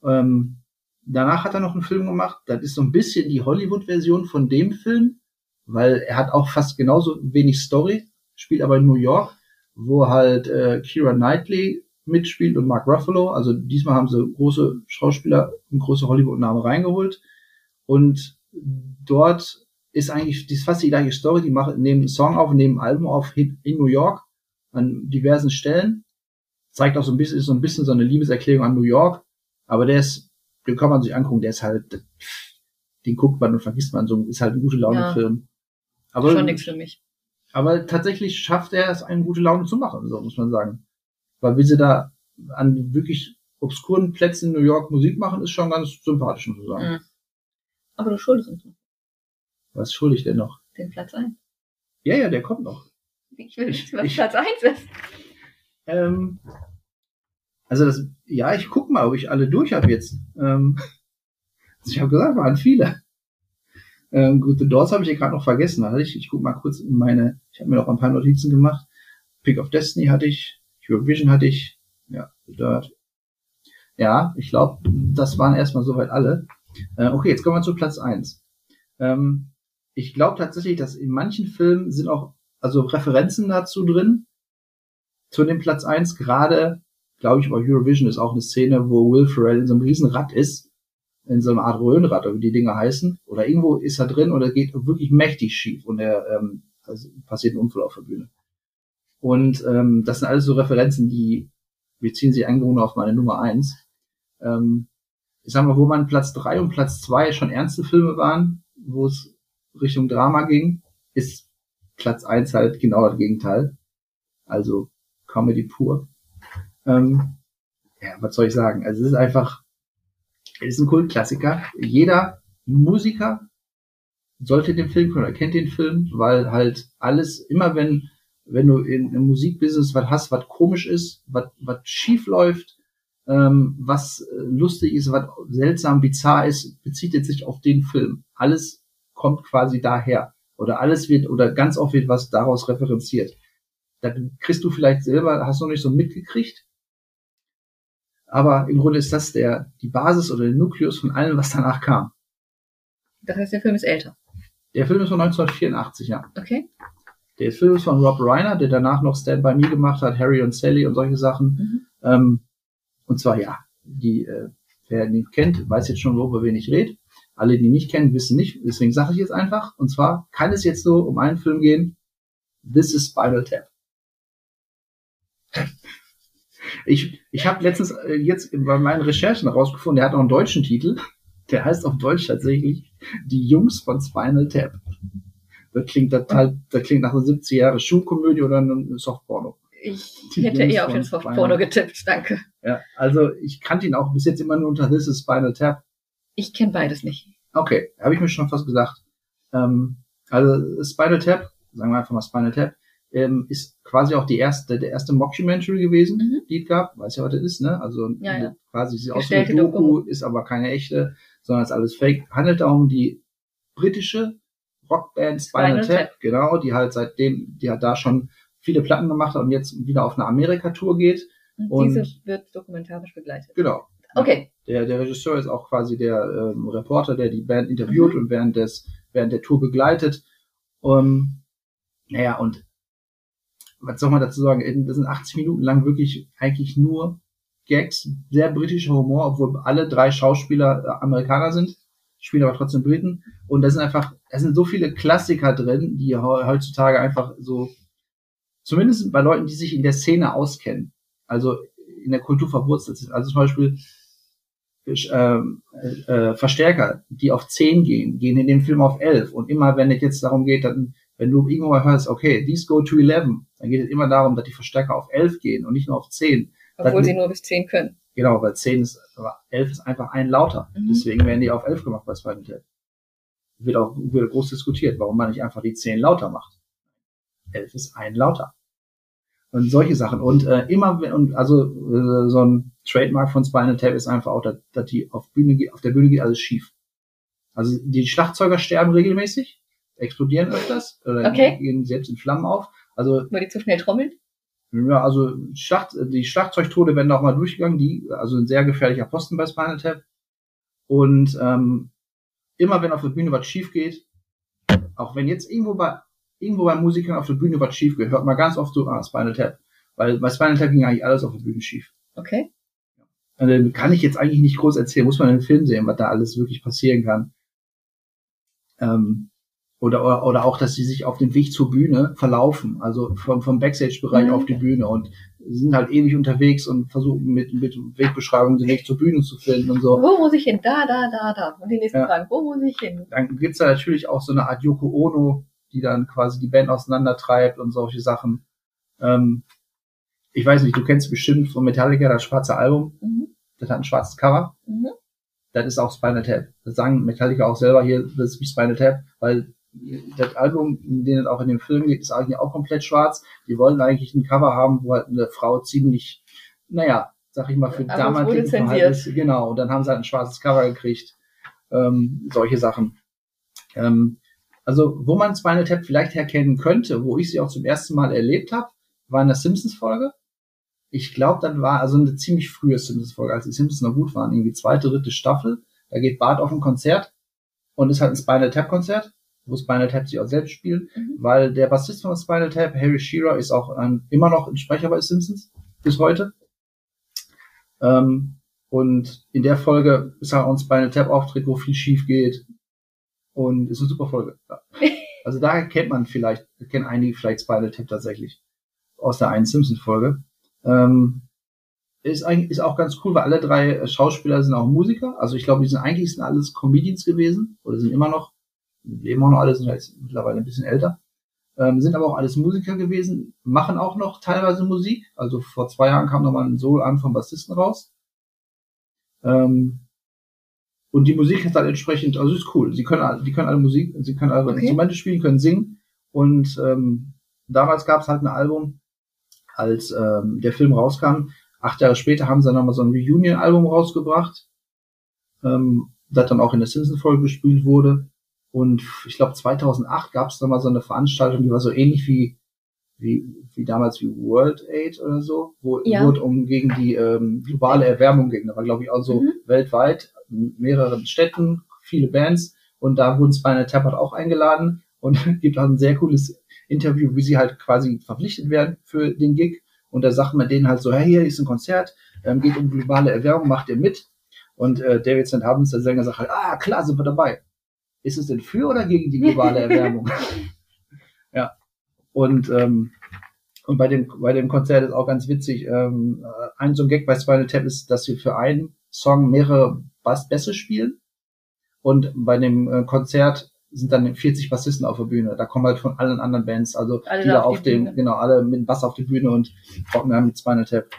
Ähm, danach hat er noch einen Film gemacht, das ist so ein bisschen die Hollywood-Version von dem Film, weil er hat auch fast genauso wenig Story, spielt aber in New York, wo halt äh, Kira Knightley mitspielt und Mark Ruffalo. Also diesmal haben sie große Schauspieler und große Hollywood-Namen reingeholt. Und dort ist eigentlich die ist fast die gleiche Story. Die machen, nehmen einen Song auf, nehmen ein Album auf in New York an diversen Stellen. Zeigt auch so ein bisschen, ist so ein bisschen so eine Liebeserklärung an New York. Aber der ist, den kann man sich angucken, der ist halt, den guckt man und vergisst man so, ist halt ein gute Laune-Film. Aber, Schon nichts für mich. aber tatsächlich schafft er es, eine gute Laune zu machen, so muss man sagen. Weil wie sie da an wirklich obskuren Plätzen in New York Musik machen, ist schon ganz sympathisch, muss ich sagen. Mhm. Aber du schuldest uns noch Was schuldig denn noch? den Platz ein. Ja, ja, der kommt noch. Ich will Ich- wissen, was ich- Platz eins ist. Ähm, also das, ja, ich guck mal, ob ich alle durch habe jetzt. Ähm, also ich habe gesagt, waren viele. Ähm, gut, The Doors habe ich ja gerade noch vergessen. Da hatte ich, ich guck mal kurz in meine, ich habe mir noch ein paar Notizen gemacht. Pick of Destiny hatte ich, Eurovision hatte ich, ja, The Dirt. Ja, ich glaube, das waren erstmal soweit alle. Äh, okay, jetzt kommen wir zu Platz eins. Ähm, ich glaube tatsächlich, dass in manchen Filmen sind auch also Referenzen dazu drin, zu dem Platz eins gerade, glaube ich, bei Eurovision ist auch eine Szene, wo Will Ferrell in so einem riesen Rad ist, in so einer Art Röhrenrad, oder wie die Dinger heißen, oder irgendwo ist er drin oder geht wirklich mächtig schief und er ähm, also passiert ein Unfall auf der Bühne. Und ähm, das sind alles so Referenzen, die beziehen sich eigentlich auf meine Nummer eins. Ähm, ich sag mal, wo man Platz drei und Platz zwei schon ernste Filme waren, wo es Richtung Drama ging, ist Platz eins halt genau das Gegenteil. Also Comedy pur. Ähm, ja, was soll ich sagen? Also es ist einfach, es ist ein Kultklassiker. Jeder Musiker sollte den Film kennen oder kennt den Film, weil halt alles, immer wenn, wenn du in einem Musikbusiness was hast, was komisch ist, was, was schief läuft, ähm, was äh, lustig ist, was seltsam, bizarr ist, bezieht jetzt sich auf den Film. Alles kommt quasi daher. Oder alles wird, oder ganz oft wird was daraus referenziert. Da kriegst du vielleicht selber, hast du noch nicht so mitgekriegt. Aber im Grunde ist das der, die Basis oder der Nukleus von allem, was danach kam. Das heißt, der Film ist älter. Der Film ist von 1984, ja. Okay? Der Film ist von Rob Reiner, der danach noch Stand By Me gemacht hat, Harry und Sally und solche Sachen. Mhm. Ähm, und zwar, ja, die, äh, wer ihn nicht kennt, weiß jetzt schon, worüber wen ich rede. Alle, die nicht kennen, wissen nicht. Deswegen sage ich jetzt einfach. Und zwar kann es jetzt nur um einen Film gehen. This is Spinal Tap. Ich, ich habe letztens äh, jetzt bei meinen Recherchen herausgefunden, der hat auch einen deutschen Titel. Der heißt auf Deutsch tatsächlich Die Jungs von Spinal Tap. Das klingt total, das klingt nach einer 70 Jahre Schulkomödie oder einem Softporno. Ich Die hätte Jungs eher auf den Softporno getippt, danke. Ja, also ich kannte ihn auch bis jetzt immer nur unter This is Spinal Tap. Ich kenne beides nicht. Okay, habe ich mir schon fast gesagt. Ähm, also Spinal Tap, sagen wir einfach mal Spinal Tap, ähm, ist quasi auch die erste, der erste Mockumentary gewesen, Mhm. die es gab. Weiß ja, was das ist, ne? Also Ja, ja. quasi sieht aus wie eine Doku, ist aber keine echte, sondern ist alles fake. Handelt auch um die britische Rockband Spinal, Spinal Tap, genau, die halt seitdem, die halt da schon viele Platten gemacht hat und jetzt wieder auf eine Amerika-Tour geht. Und, Und- diese wird dokumentarisch begleitet. Genau. Okay. Der, der Regisseur ist auch quasi der ähm, Reporter, der die Band interviewt Mhm. und während des während der Tour begleitet. Um, naja, und was soll man dazu sagen? Das sind 80 Minuten lang wirklich eigentlich nur Gags, sehr britischer Humor, obwohl alle drei Schauspieler äh, Amerikaner sind, spielen aber trotzdem Briten. Und da sind einfach, da sind so viele Klassiker drin, die heutzutage einfach so, zumindest bei Leuten, die sich in der Szene auskennen, also in der Kultur verwurzelt sind. Also zum Beispiel äh, äh, Verstärker, die auf 10 gehen, gehen in dem Film auf 11. Und immer, wenn es jetzt darum geht, dann, wenn du irgendwo mal hörst, okay, these go to 11, dann geht es immer darum, dass die Verstärker auf 11 gehen und nicht nur auf 10. Obwohl sie nur bis 10 können. Genau, weil 10 ist, aber 11 ist einfach ein lauter. Mhm. Deswegen werden die auf 11 gemacht bei Spinal Tap. Wird auch wird groß diskutiert, warum man nicht einfach die 10 lauter macht. 11 ist ein lauter. Und solche Sachen. Und äh, immer, und also äh, so ein Trademark von Spinal Tap ist einfach auch, dass, dass die auf, Bühne, auf der Bühne geht alles schief. Also die Schlagzeuger sterben regelmäßig, explodieren öfters oder okay. gehen selbst in Flammen auf. Also weil die zu schnell trommeln? Ja, also Schlacht, die Schlagzeugtode werden auch mal durchgegangen, die, also ein sehr gefährlicher Posten bei Spinal Tap. Und ähm, immer wenn auf der Bühne was schief geht, auch wenn jetzt irgendwo bei irgendwo bei Musikern auf der Bühne was schief geht, hört man ganz oft so, ah, Spinal Tap. Weil bei Spinal Tap ging eigentlich alles auf der Bühne schief. Okay. Und dann kann ich jetzt eigentlich nicht groß erzählen, muss man in den Film sehen, was da alles wirklich passieren kann. Ähm, oder, oder, oder auch, dass sie sich auf dem Weg zur Bühne verlaufen, also vom, vom Backstage-Bereich mhm. auf die Bühne und sind halt ewig unterwegs und versuchen mit, mit Wegbeschreibungen den Weg zur Bühne zu finden und so. Wo muss ich hin? Da, da, da, da. Und die nächsten ja. Fragen, wo muss ich hin? Dann gibt's da natürlich auch so eine Art Yoko Ono, die dann quasi die Band auseinandertreibt und solche Sachen. Ähm, ich weiß nicht, du kennst bestimmt von Metallica das schwarze Album. Mhm. Das hat ein schwarzes Cover. Mhm. Das ist auch Spinal Tap. Das sagen Metallica auch selber hier, das ist wie Spinal Tap, weil das Album, in dem es auch in dem Film geht, ist eigentlich auch komplett schwarz. Die wollen eigentlich ein Cover haben, wo halt eine Frau ziemlich, naja, sag ich mal, für Aber damals Verhältnisse, genau, und dann haben sie halt ein schwarzes Cover gekriegt. Ähm, solche Sachen. Ähm, also, wo man Spinal Tap vielleicht herkennen könnte, wo ich sie auch zum ersten Mal erlebt habe, war in der Simpsons-Folge. Ich glaube, dann war also eine ziemlich frühe Simpsons-Folge, als die Simpsons noch gut waren, irgendwie zweite, dritte Staffel. Da geht Bart auf ein Konzert und ist halt ein Spinal Tap-Konzert wo Spinal Tap sich auch selbst spielt, mhm. weil der Bassist von Spinal Tap, Harry Shearer, ist auch ein, immer noch ein Sprecher bei Simpsons bis heute. Ähm, und in der Folge ist halt auch ein Spinal Tap Auftritt, wo viel schief geht. Und ist eine super Folge. Ja. Also da kennt man vielleicht, kennen einige vielleicht Spinal Tap tatsächlich aus der einen Simpsons Folge. Ähm, ist eigentlich ist auch ganz cool, weil alle drei Schauspieler sind auch Musiker. Also ich glaube, die sind eigentlich sind alles Comedians gewesen oder sind immer noch leben auch noch alle, sind jetzt mittlerweile ein bisschen älter, ähm, sind aber auch alles Musiker gewesen, machen auch noch teilweise Musik. Also vor zwei Jahren kam nochmal ein Solo-Album vom Bassisten raus. Ähm, und die Musik ist halt entsprechend, also ist cool. Sie können, die können alle Musik, sie können alle okay. Instrumente spielen, können singen. Und ähm, damals gab es halt ein Album, als ähm, der Film rauskam. Acht Jahre später haben sie dann nochmal so ein Reunion-Album rausgebracht, ähm, das dann auch in der Simpsons-Folge gespielt wurde. Und ich glaube 2008 gab es mal so eine Veranstaltung, die war so ähnlich wie wie, wie damals wie World Aid oder so, wo ja. wurde um gegen die ähm, globale Erwärmung ging. Da war glaube ich auch so mhm. weltweit mehreren Städten, viele Bands und da wurden Spinal Tap auch eingeladen und gibt auch ein sehr cooles Interview, wie sie halt quasi verpflichtet werden für den Gig. Und da sagt man denen halt so, hey, hier ist ein Konzert, ähm, geht um globale Erwärmung, macht ihr mit? Und äh, David St. Havens, der Sänger, sagt halt, ah, klar, sind wir dabei ist es denn für oder gegen die globale Erwärmung? ja. Und, ähm, und bei dem, bei dem Konzert ist auch ganz witzig, ähm, ein so ein Gag bei Spinal Tap ist, dass wir für einen Song mehrere Bass Bässe spielen. Und bei dem äh, Konzert sind dann 40 Bassisten auf der Bühne. Da kommen halt von allen anderen Bands, also alle die da auf, dem, genau, alle mit Bass auf die Bühne und rocken dann mit Spinal Tap.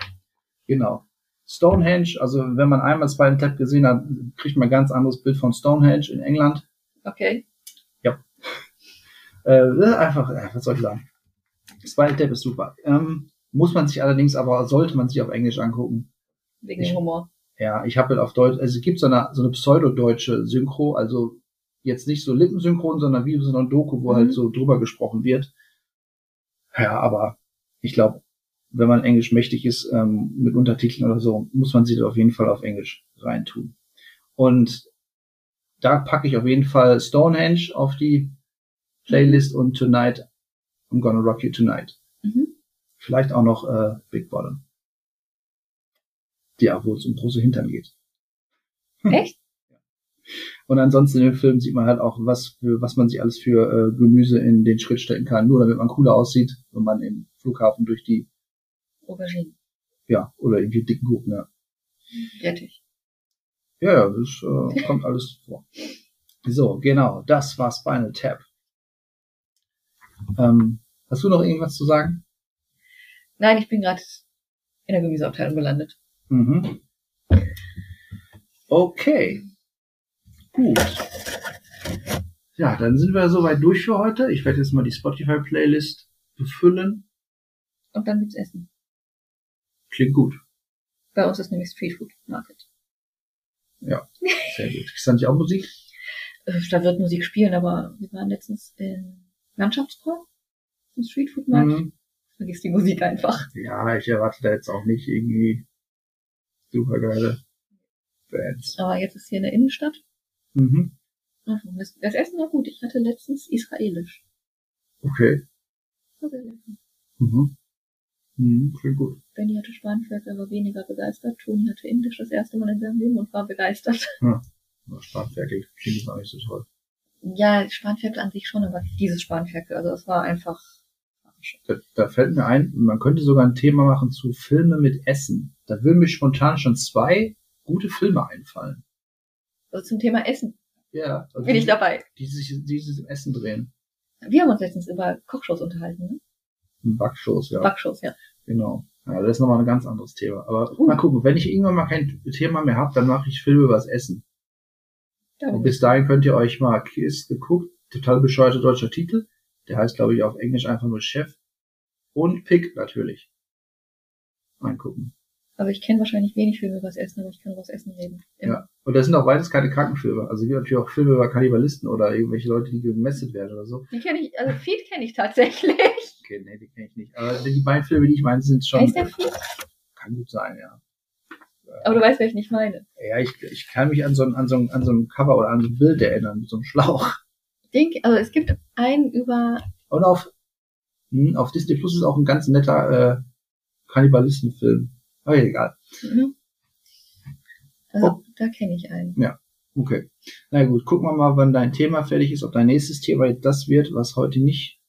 Genau. Stonehenge, also wenn man einmal Spinal Tap gesehen hat, kriegt man ein ganz anderes Bild von Stonehenge in England. Okay. Ja. Äh, einfach, äh, was soll ich sagen? Spinal Tap ist super. Ähm, muss man sich allerdings aber, sollte man sich auf Englisch angucken. Wegen ich, Humor. Ja, ich habe halt auf Deutsch, also es gibt so eine, so eine pseudo-deutsche Synchro, also jetzt nicht so lippensynchron, sondern wie so ein Doku, wo halt mhm. halt so drüber gesprochen wird. Ja, aber ich glaube, wenn man Englisch mächtig ist, ähm, mit Untertiteln oder so, muss man sich auf jeden Fall auf Englisch reintun. Und da packe ich auf jeden Fall Stonehenge auf die Playlist und Tonight, I'm Gonna Rock You Tonight. Mhm. Vielleicht auch noch äh, Big Bottom. Ja, wo es um große Hintern geht. Echt? Und ansonsten in dem Film sieht man halt auch, was, für, was man sich alles für äh, Gemüse in den Schritt stecken kann, nur damit man cooler aussieht, wenn man im Flughafen durch die, Aubergine. ja, oder irgendwie dicken Gurken, ja. Rettich. Ja, ja, das äh, kommt alles vor. So, genau, das war Spinal Tap. Ähm, hast du noch irgendwas zu sagen? Nein, ich bin gerade in der Gemüseabteilung gelandet. Mhm. Okay. Gut. Ja, dann sind wir soweit durch für heute. Ich werde jetzt mal die Spotify-Playlist befüllen. Und dann gibt's Essen. Klingt gut. Bei uns ist nämlich Street Food Market. Sehr gut. Ist da nicht auch Musik? Äh, Da wird Musik spielen, aber wir waren letztens in Landschaftspark. Im Street Food Market. Mhm. Vergiss die Musik einfach. Ja, ich erwarte da jetzt auch nicht irgendwie super geile Bands. Aber jetzt ist hier in der Innenstadt. Mhm. Das, das Essen war gut. Ich hatte letztens israelisch. Okay. War sehr lecker. Mhm. Mhm, klingt gut. Benny hatte Spanferkel, aber weniger begeistert. Toni hatte Indisch das erste Mal in seinem Leben und war begeistert. Aber Spanferkel klingt auch nicht so toll. Ja, Spanferkel an sich schon, aber dieses Spanferkel, also es war einfach. Da, da fällt mir ein, man könnte sogar ein Thema machen zu Filme mit Essen. Da würden mir spontan schon zwei gute Filme einfallen. Also zum Thema Essen Ja. Also bin ich die, dabei. die sich, die sich im Essen drehen. Wir haben uns letztens über Kochshows unterhalten, ne? Backshows, ja. Backshows, ja. Genau. Ja, das ist nochmal ein ganz anderes Thema. Aber Uh. mal gucken, wenn ich irgendwann mal kein Thema mehr habe, dann mache ich Filme über das Essen. Da Und bis dahin könnt ihr euch mal Kiss geguckt, total bescheuerter deutscher Titel. Der heißt, glaube ich, auf Englisch einfach nur Chef. Und Pick natürlich. Angucken. Also ich kenne wahrscheinlich wenig Filme über das Essen, aber ich kann über das Essen reden. Immer. Ja. Und das sind auch beides keine Krankenfilme. Also es gibt natürlich auch Filme über Kannibalisten oder irgendwelche Leute, die gemästet werden oder so. Die kenne ich, also Feed kenne ich tatsächlich. Okay, nee, die kenne ich nicht. Aber die beiden Filme, die ich meine, sind schon. Heißt der Feed? Kann gut sein, ja. Aber du weißt, welchen ich meine. Ja, ich, ich kann mich an so, ein, an, so ein, an so ein Cover oder an so ein Bild erinnern, mit so einem Schlauch. Den, also es gibt einen über, Und auf, hm, auf Disney Plus ist auch ein ganz netter äh, Kannibalistenfilm. Aber egal. ne? Also Oh. da kenne ich einen. Okay. Na gut, gucken wir mal, wann dein Thema fertig ist, ob dein nächstes Thema jetzt das wird, was heute nicht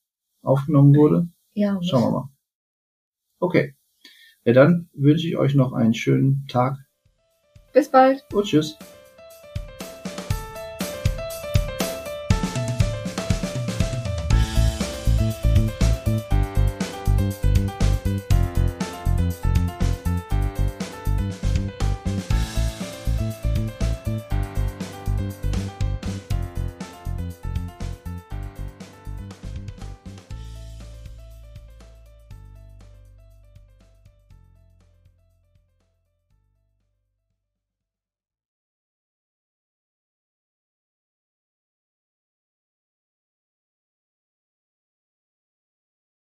aufgenommen wurde. Ja, Schauen wir mal. Okay. Ja, dann wünsche ich euch noch einen schönen Tag bis bald. und tschüss.